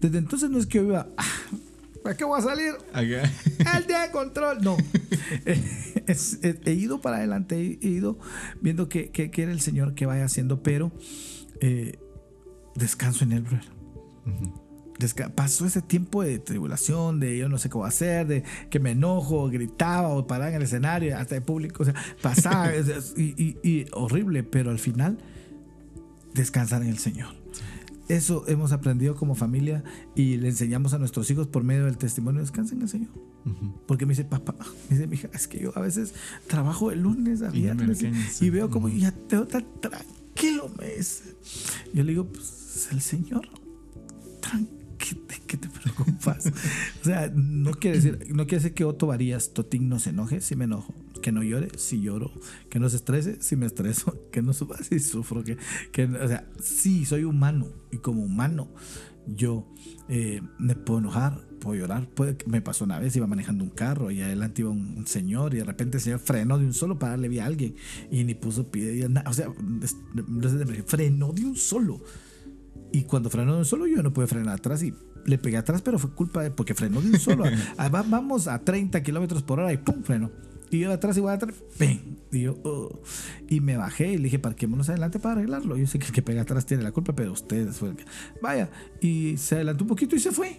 Speaker 2: Desde entonces no es que yo iba, ah, ¿para qué voy a salir? El día de control. No. *laughs* he, ido para adelante, he ido viendo que, era el Señor que vaya haciendo, pero eh, descanso en Él, brother pasó ese tiempo de tribulación, de yo no sé cómo hacer, de que me enojo, gritaba o paraba en el escenario, hasta de público, o sea, pasaba *laughs* y, horrible, pero al final descansar en el Señor. Eso hemos aprendido como familia y le enseñamos a nuestros hijos por medio del testimonio, descansen en el Señor. Porque me dice, papá, me dice mi hija, es que yo a veces trabajo el lunes a viernes y, veo como ya te tan tranquilo, me Yo le digo, pues el Señor, tranquilo ¿qué te, *laughs* preocupas? o sea, no quiere decir, no quiere decir que Otto Varías Totín no se enoje, si me enojo. Que no llore, si lloro. Que no se estrese, si me estreso. *laughs* Que no suba, si sufro. Que, que, o sea, sí, soy humano. Y como humano, yo eh, me puedo enojar, puedo llorar. Puede, me pasó una vez, iba manejando un carro y adelante iba un, señor y de repente el señor frenó de un solo para darle vía a alguien y ni puso pie. O sea, frenó de un solo. Y cuando frenó de un solo, yo no pude frenar atrás y le pegué atrás, pero fue culpa de porque frenó de un solo. *laughs* Ah, vamos a 30 kilómetros por hora y pum, frenó. Y yo atrás igual atrás, ¡ping! Y yo, oh. y me bajé y le dije, parquémonos adelante para arreglarlo. Yo sé que el que pega atrás tiene la culpa, pero ustedes fue el que. Vaya, y se adelantó un poquito y se fue.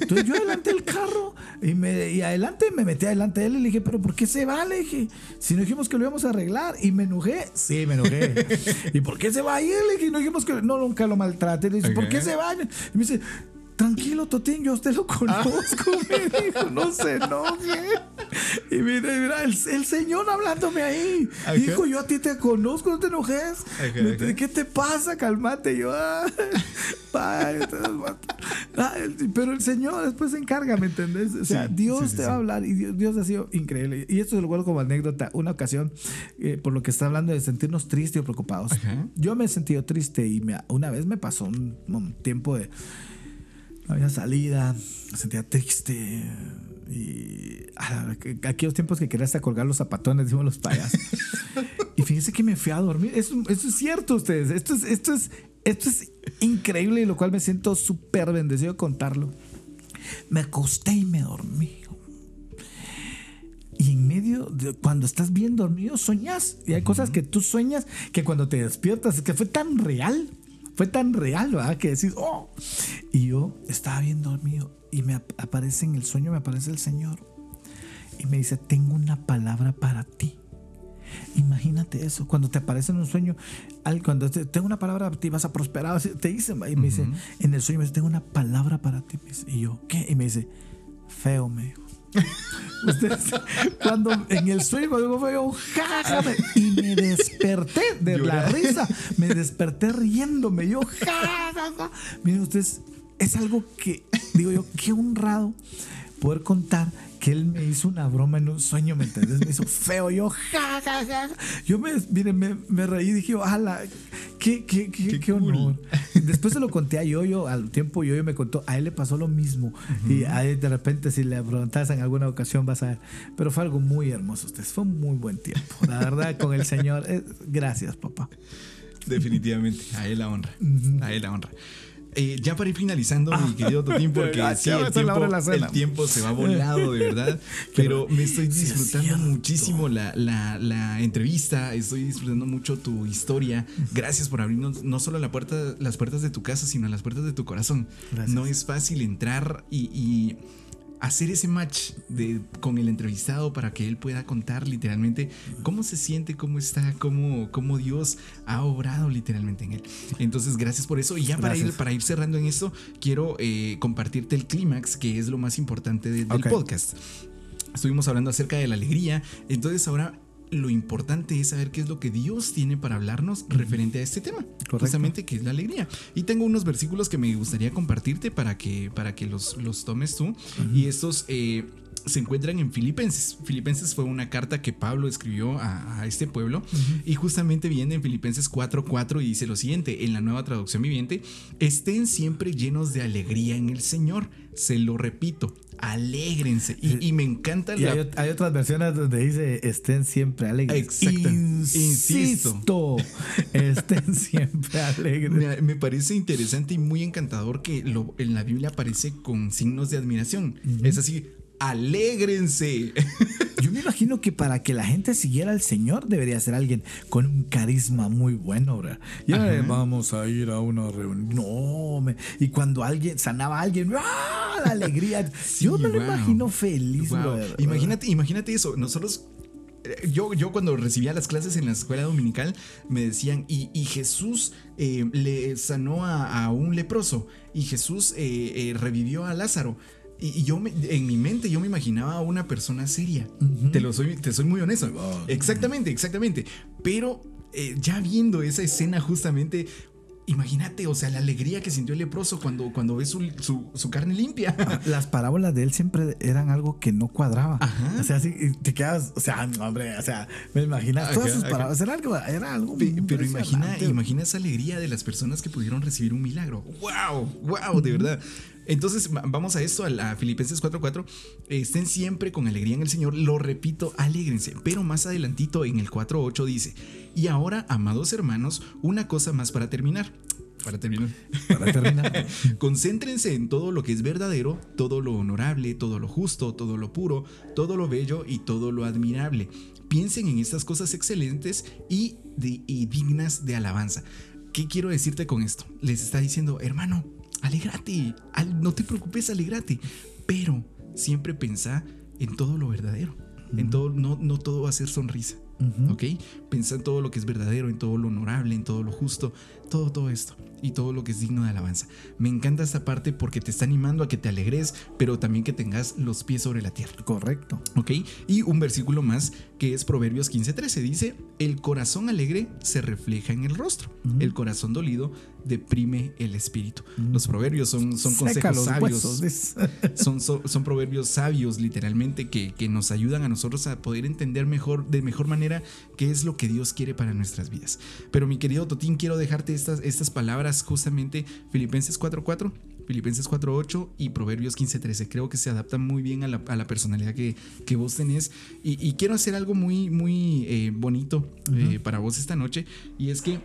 Speaker 2: Entonces yo adelanté el carro y, me, y adelante me metí adelante de él y le dije, pero ¿por qué se va? Le dije, si no dijimos que lo íbamos a arreglar. Y me enojé. Sí, me enojé. *laughs* ¿Y por qué se va? Y él le dije, no dijimos que no, nunca lo maltrate. Le dije, ¿por qué se va? Y me dice, tranquilo, Totín, yo a usted lo conozco. Me dijo, *laughs* no se enoje. Y mira, mira, el, el Señor hablándome ahí.
Speaker 1: Ajá.
Speaker 2: Dijo, yo a ti te conozco, no te enojes. ¿Qué te pasa? Calmate. Yo, "Ay, padre, te vas a matar". Ay, pero el Señor después se encarga, ¿me entendés? O sea,
Speaker 1: Sí,
Speaker 2: Dios
Speaker 1: sí, sí,
Speaker 2: te va a hablar y Dios, Dios ha sido increíble. Y esto se lo guardo como anécdota. Una ocasión, eh, por lo que está hablando de sentirnos tristes o preocupados. Yo me he sentido triste y me- una vez me pasó un, un tiempo de. No había salida, me sentía triste. Y que- aquellos tiempos que quería hasta colgar los zapatones, *laughs* decimos los payasos. y fíjense que me fui a dormir. Eso, eso es cierto, ustedes. Esto es, esto es, esto es increíble y lo cual me siento súper bendecido de contarlo. Me acosté y me dormí. Y en medio, de, cuando estás bien dormido, soñas. Y hay cosas que tú sueñas que cuando te despiertas, es que fue tan real. Fue tan real, ¿verdad? Que decís, oh. Y yo estaba bien dormido y me ap- aparece en el sueño, me aparece el Señor. Y me dice, tengo una palabra para ti. Imagínate eso, cuando te aparece en un sueño, cuando te- tengo una palabra para ti, vas a prosperar, te dice, y me dice, en el sueño me dice, tengo una palabra para ti. y yo, ¿qué? Y me dice, feo, me dijo. *laughs* Ustedes, cuando en el sueño, cuando digo feo, ja, ja, me- y me desperté de la risa, me desperté riéndome, yo, ja, ja, ja. Miren ustedes, es algo que, digo yo, qué honrado poder contar que él me hizo una broma en un sueño, ¿me entiendes? Me hizo feo, yo, ja, ja, ja. Yo me, miren, me, me reí y dije, ojalá, qué, qué, qué,
Speaker 1: Qué
Speaker 2: qué
Speaker 1: cool.
Speaker 2: honor. Después se lo conté a Yoyo, al tiempo Yoyo me contó, a él le pasó lo mismo. Y a él de repente, si le preguntas en alguna ocasión, vas a ver. Pero fue algo muy hermoso, ustedes. Fue un muy buen tiempo. La verdad, con el Señor. eh, gracias, papá.
Speaker 1: Definitivamente, a él la honra. A él la honra. Eh, ya para ir finalizando, mi querido *laughs* Totín, porque sí, el tiempo, el tiempo se va volado, de verdad. *laughs* Pero me estoy disfrutando muchísimo la, la- la entrevista. Estoy disfrutando mucho tu historia. Gracias por abrirnos no solo la puerta, las puertas de tu casa, sino las puertas de tu corazón.
Speaker 2: Gracias.
Speaker 1: No es fácil entrar y, y hacer ese match de, con el entrevistado para que él pueda contar literalmente cómo se siente, cómo está, cómo, cómo Dios ha obrado literalmente en él. Entonces, gracias por eso. Y ya para ir, para ir cerrando en esto, quiero eh, compartirte el clímax, que es lo más importante de- del podcast. Estuvimos hablando acerca de la alegría, entonces ahora lo importante es saber qué es lo que Dios tiene para hablarnos referente a este tema,
Speaker 2: Correcto.
Speaker 1: justamente que es la alegría. Y tengo unos versículos que me gustaría compartirte para que, para que los, los tomes tú. Y estos eh, se encuentran en Filipenses. Filipenses fue una carta que Pablo escribió a, a este pueblo y justamente viene en Filipenses 4:4 y dice lo siguiente, en la nueva traducción viviente, estén siempre llenos de alegría en el Señor. Se lo repito, alégrense. Y, y me encanta
Speaker 2: Y
Speaker 1: la...
Speaker 2: hay, ot- hay otras versiones donde dice estén siempre alegres.
Speaker 1: Exacto.
Speaker 2: Insisto. *laughs* estén siempre alegres.
Speaker 1: Me, me parece interesante y muy encantador que lo, en la Biblia aparece con signos de admiración. Es así, alégrense. *laughs*
Speaker 2: Yo me imagino que para que la gente siguiera al Señor debería ser alguien con un carisma muy bueno, ¿verdad? Y
Speaker 1: Ajá.
Speaker 2: eh, vamos a ir a una reunión. No, me- y cuando alguien sanaba a alguien, ¡ah! La alegría. *laughs* Yo me lo imagino feliz,
Speaker 1: Wow.
Speaker 2: brother.
Speaker 1: Imagínate, imagínate eso. Nosotros, eh, yo, yo cuando recibía las clases en la escuela dominical, me decían, y, y Jesús eh, le sanó a, a un leproso, y Jesús eh, eh, revivió a Lázaro. Y, yo me- en mi mente yo me imaginaba a una persona seria. Te lo soy, te soy muy honesto. Exactamente, exactamente. Pero eh, ya viendo esa escena justamente. Imagínate, o sea, la alegría que sintió el leproso cuando, cuando ve su, su- su carne limpia. *laughs*
Speaker 2: Las parábolas de él siempre eran algo que no cuadraba.
Speaker 1: Ajá.
Speaker 2: O sea, así y te quedas, o sea, no, hombre, o sea, me imaginas todas sus
Speaker 1: ajá.
Speaker 2: parábolas. Era algo, era algo
Speaker 1: Pe-
Speaker 2: muy
Speaker 1: Pero imagina, imagina esa alegría de las personas que pudieron recibir un milagro. ¡Wow! ¡Wow! De verdad. Entonces, va- vamos a esto, a, la Filipenses 4.4. Estén siempre con alegría en el Señor. Lo repito, alégrense. Pero más adelantito en el 4.8 dice, y ahora, amados hermanos, una cosa más para terminar. Para terminar.
Speaker 2: Para terminar. *laughs*
Speaker 1: Concéntrense en todo lo que es verdadero, todo lo honorable, todo lo justo, todo lo puro, todo lo bello y todo lo admirable. Piensen en estas cosas excelentes y, de- y dignas de alabanza. ¿Qué quiero decirte con esto? Les está diciendo, hermano, alegrate, al- no te preocupes, alegrate, pero siempre pensá en todo lo verdadero, en todo, no, no todo va a ser sonrisa. ¿Ok? Pensá en todo lo que es verdadero, en todo lo honorable, en todo lo justo, todo, todo esto y todo lo que es digno de alabanza. Me encanta esta parte porque te está animando a que te alegres, pero también que tengas los pies sobre la tierra.
Speaker 2: Correcto.
Speaker 1: ¿Ok? Y un versículo más que es Proverbios 15:13. Dice, el corazón alegre se refleja en el rostro, el corazón dolido deprime el espíritu. Los proverbios son, son consejos
Speaker 2: los
Speaker 1: sabios. *laughs* Son, son, son proverbios sabios, literalmente, que, que nos ayudan a nosotros a poder entender mejor, de mejor manera qué es lo que Dios quiere para nuestras vidas. Pero mi querido Totín, quiero dejarte estas, estas palabras justamente, Filipenses 4.4. Filipenses 4.8 y Proverbios 15.13. Creo que se adaptan muy bien a la, a la personalidad que, que vos tenés. Y, y quiero hacer algo muy, muy eh, bonito eh, para vos esta noche. Y es que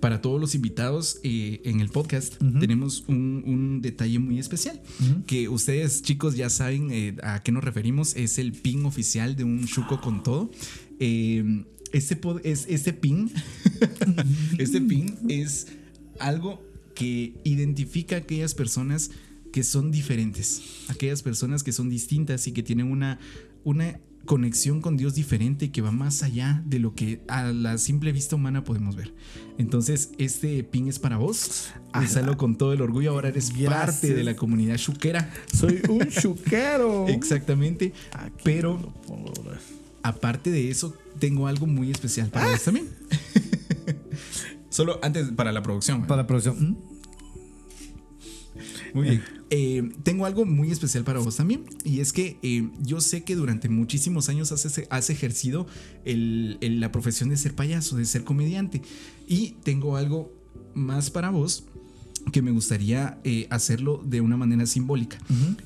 Speaker 1: para todos los invitados eh, en el podcast tenemos un, un detalle muy especial. Que ustedes, chicos, ya saben eh, a qué nos referimos. Es el pin oficial de un Chuco con todo. Eh, este, pod- es, este pin, *laughs* este pin es algo que identifica a aquellas personas que son diferentes, aquellas personas que son distintas y que tienen una, una conexión con Dios diferente que va más allá de lo que a la simple vista humana podemos ver. Entonces, este pin es para vos. Úsalo con todo el orgullo. Ahora eres parte de la comunidad chuquera.
Speaker 2: Soy un chuquero. *laughs*
Speaker 1: Exactamente.
Speaker 2: Aquí
Speaker 1: Pero aparte de eso, tengo algo muy especial para vos también. *laughs* Solo antes para la producción.
Speaker 2: Para la producción.
Speaker 1: Muy bien. Eh, tengo algo muy especial para vos también. Y es que eh, yo sé que durante muchísimos años has, has ejercido el- el- la profesión de ser payaso, de ser comediante. Y tengo algo más para vos que me gustaría eh, hacerlo de una manera simbólica.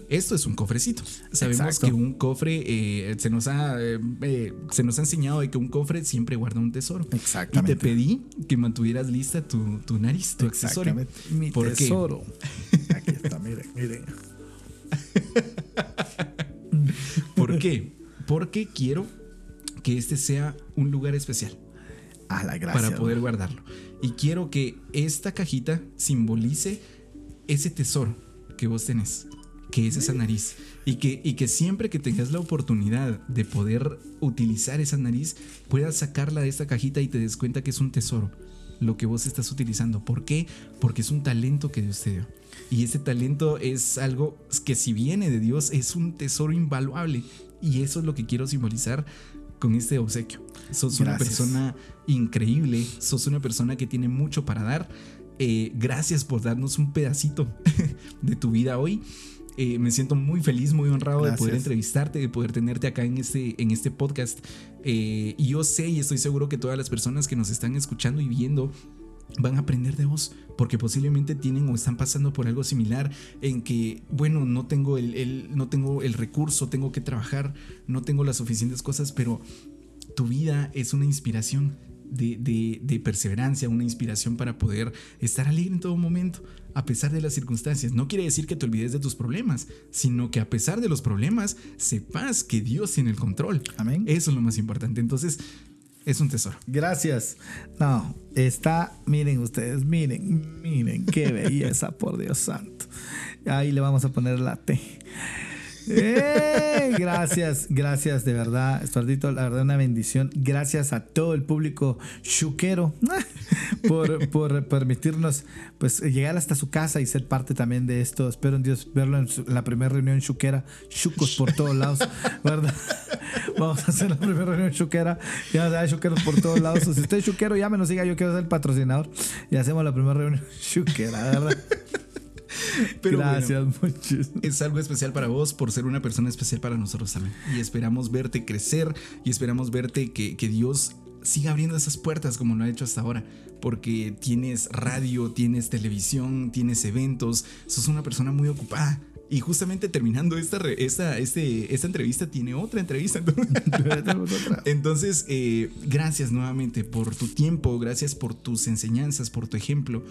Speaker 1: Esto es un cofrecito. Sabemos
Speaker 2: Exacto.
Speaker 1: que un cofre eh, se, nos ha, eh, se nos ha enseñado de que un cofre siempre guarda un tesoro.
Speaker 2: Exactamente.
Speaker 1: Y te pedí que mantuvieras lista tu, tu nariz, tu accesorio.
Speaker 2: Mi
Speaker 1: ¿Por qué?
Speaker 2: tesoro. *laughs* Aquí está, miren, miren. *laughs*
Speaker 1: ¿Por qué? Porque quiero que este sea un lugar especial
Speaker 2: A la gracia.
Speaker 1: para poder guardarlo. Y quiero que esta cajita simbolice ese tesoro que vos tenés, que es esa nariz. Y que, y que siempre que tengas la oportunidad de poder utilizar esa nariz, puedas sacarla de esta cajita y te des cuenta que es un tesoro lo que vos estás utilizando. ¿Por qué? Porque es un talento que Dios te dio. Y ese talento es algo que si viene de Dios es un tesoro invaluable. Y eso es lo que quiero simbolizar con este obsequio. Sos una persona increíble, sos una persona que tiene mucho para dar. Eh, gracias por darnos un pedacito *laughs* de tu vida hoy. Eh, me siento muy feliz, muy honrado de poder entrevistarte, de poder tenerte acá en este, en este podcast. Eh, y yo sé y estoy seguro que todas las personas que nos están escuchando y viendo van a aprender de vos, porque posiblemente tienen o están pasando por algo similar en que, bueno, no tengo el, el- no tengo el recurso, tengo que trabajar, no tengo las suficientes cosas, pero tu vida es una inspiración de, de- de perseverancia, una inspiración para poder estar alegre en todo momento, a pesar de las circunstancias. No quiere decir que te olvides de tus problemas, sino que a pesar de los problemas, sepas que Dios tiene el control.
Speaker 2: Amén.
Speaker 1: Eso es lo más importante. Entonces, es un tesoro.
Speaker 2: Gracias. No, está, miren ustedes, miren, miren, qué belleza, *laughs* por Dios santo. Ahí le vamos a poner la T. Gracias, gracias de verdad, Estuardito, la verdad una bendición. Gracias a todo el público chuquero *laughs* por, por permitirnos pues llegar hasta su casa y ser parte también de esto. Espero en Dios verlo en, su- en la primera reunión chuquera, chucos por todos lados, ¿verdad? *laughs* Vamos a hacer la primera reunión chuquera. Ya hay chuqueros por todos lados. Si usted es chuquero, ya me nos siga, yo quiero ser el patrocinador. Y hacemos la primera reunión *laughs* chuquera, ¿verdad? *laughs*
Speaker 1: Pero bueno,
Speaker 2: Gracias, muchísimo.
Speaker 1: es algo especial para vos por ser una persona especial para nosotros también. Y esperamos verte crecer y esperamos verte que, que Dios siga abriendo esas puertas como lo ha hecho hasta ahora. Porque tienes radio, tienes televisión, tienes eventos, sos una persona muy ocupada. Y justamente terminando esta, esta, este, esta entrevista, tiene otra entrevista. *laughs* Entonces, eh, gracias nuevamente por tu tiempo, gracias por tus enseñanzas, por tu ejemplo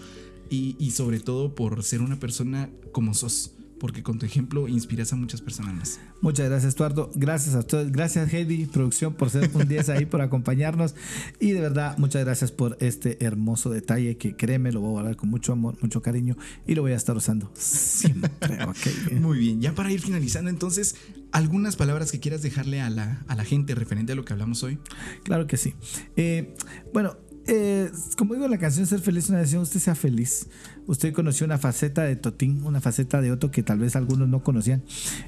Speaker 1: y, y sobre todo por ser una persona como sos, porque con tu ejemplo inspiras a muchas personas más.
Speaker 2: Muchas gracias, Eduardo. Gracias a ustedes. Gracias, Heidi, producción, por ser un 10 ahí, por acompañarnos. Y de verdad, muchas gracias por este hermoso detalle que créeme, lo voy a guardar con mucho amor, mucho cariño y lo voy a estar usando siempre. Okay.
Speaker 1: Muy bien, ya para ir finalizando, entonces, ¿algunas palabras que quieras dejarle a la, a la gente referente a lo que hablamos hoy?
Speaker 2: Claro que sí. Eh, bueno, eh, como digo en la canción Ser feliz, una decisión, usted sea feliz. Usted conoció una faceta de Totín, una faceta de Otto que tal vez algunos no conocían.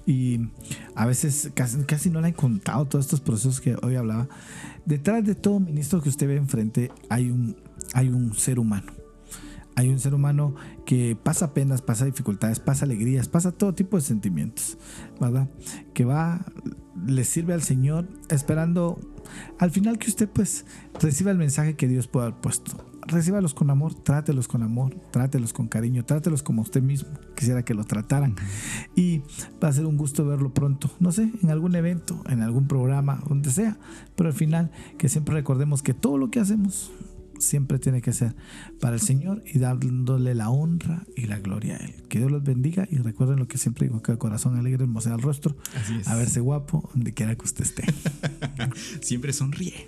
Speaker 2: Y a veces casi, casi no le han contado todos estos procesos que hoy hablaba. Detrás de todo ministro que usted ve enfrente hay un, hay un ser humano. Hay un ser humano que pasa penas, pasa dificultades, pasa alegrías, pasa todo tipo de sentimientos, ¿verdad? Que va, le sirve al Señor esperando al final que usted pues reciba el mensaje que Dios puede haber puesto. Recíbalos con amor, trátelos con amor, trátelos con cariño, trátelos como usted mismo quisiera que lo trataran. Y va a ser un gusto verlo pronto, no sé, en algún evento, en algún programa, donde sea. Pero al final que siempre recordemos que todo lo que hacemos siempre tiene que ser para el Señor y dándole la honra y la gloria a Él. Que Dios los bendiga y recuerden lo que siempre digo, que el corazón alegre hermosea el rostro, a verse guapo donde quiera que usted esté. *laughs*
Speaker 1: siempre sonríe.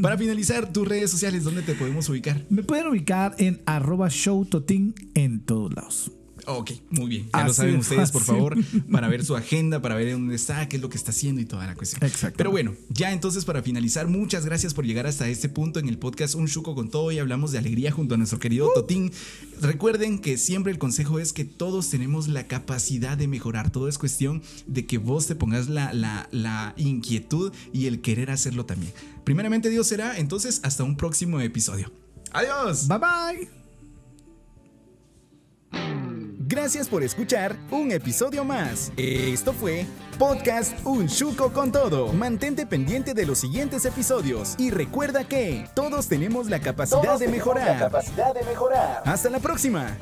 Speaker 1: Para finalizar, tus redes sociales, ¿dónde te podemos ubicar?
Speaker 2: Me pueden ubicar en arroba showtotin en todos lados.
Speaker 1: Ok, muy bien. Ya lo saben ustedes, por favor, para ver su agenda, para ver dónde está, qué es lo que está haciendo y toda la cuestión.
Speaker 2: Exacto.
Speaker 1: Pero bueno, ya entonces para finalizar, muchas gracias por llegar hasta este punto en el podcast Un Chuco con todo y hablamos de alegría junto a nuestro querido uh. Totín. Recuerden que siempre el consejo es que todos tenemos la capacidad de mejorar. Todo es cuestión de que vos te pongas la, la, la inquietud y el querer hacerlo también. Primeramente Dios será, entonces hasta un próximo episodio. Adiós.
Speaker 2: Bye bye.
Speaker 3: Gracias por escuchar un episodio más. Esto fue Podcast Un Chuco con Todo. Mantente pendiente de los siguientes episodios y recuerda que todos tenemos la capacidad, de, mejorar.
Speaker 4: La capacidad de mejorar.
Speaker 3: Hasta la próxima.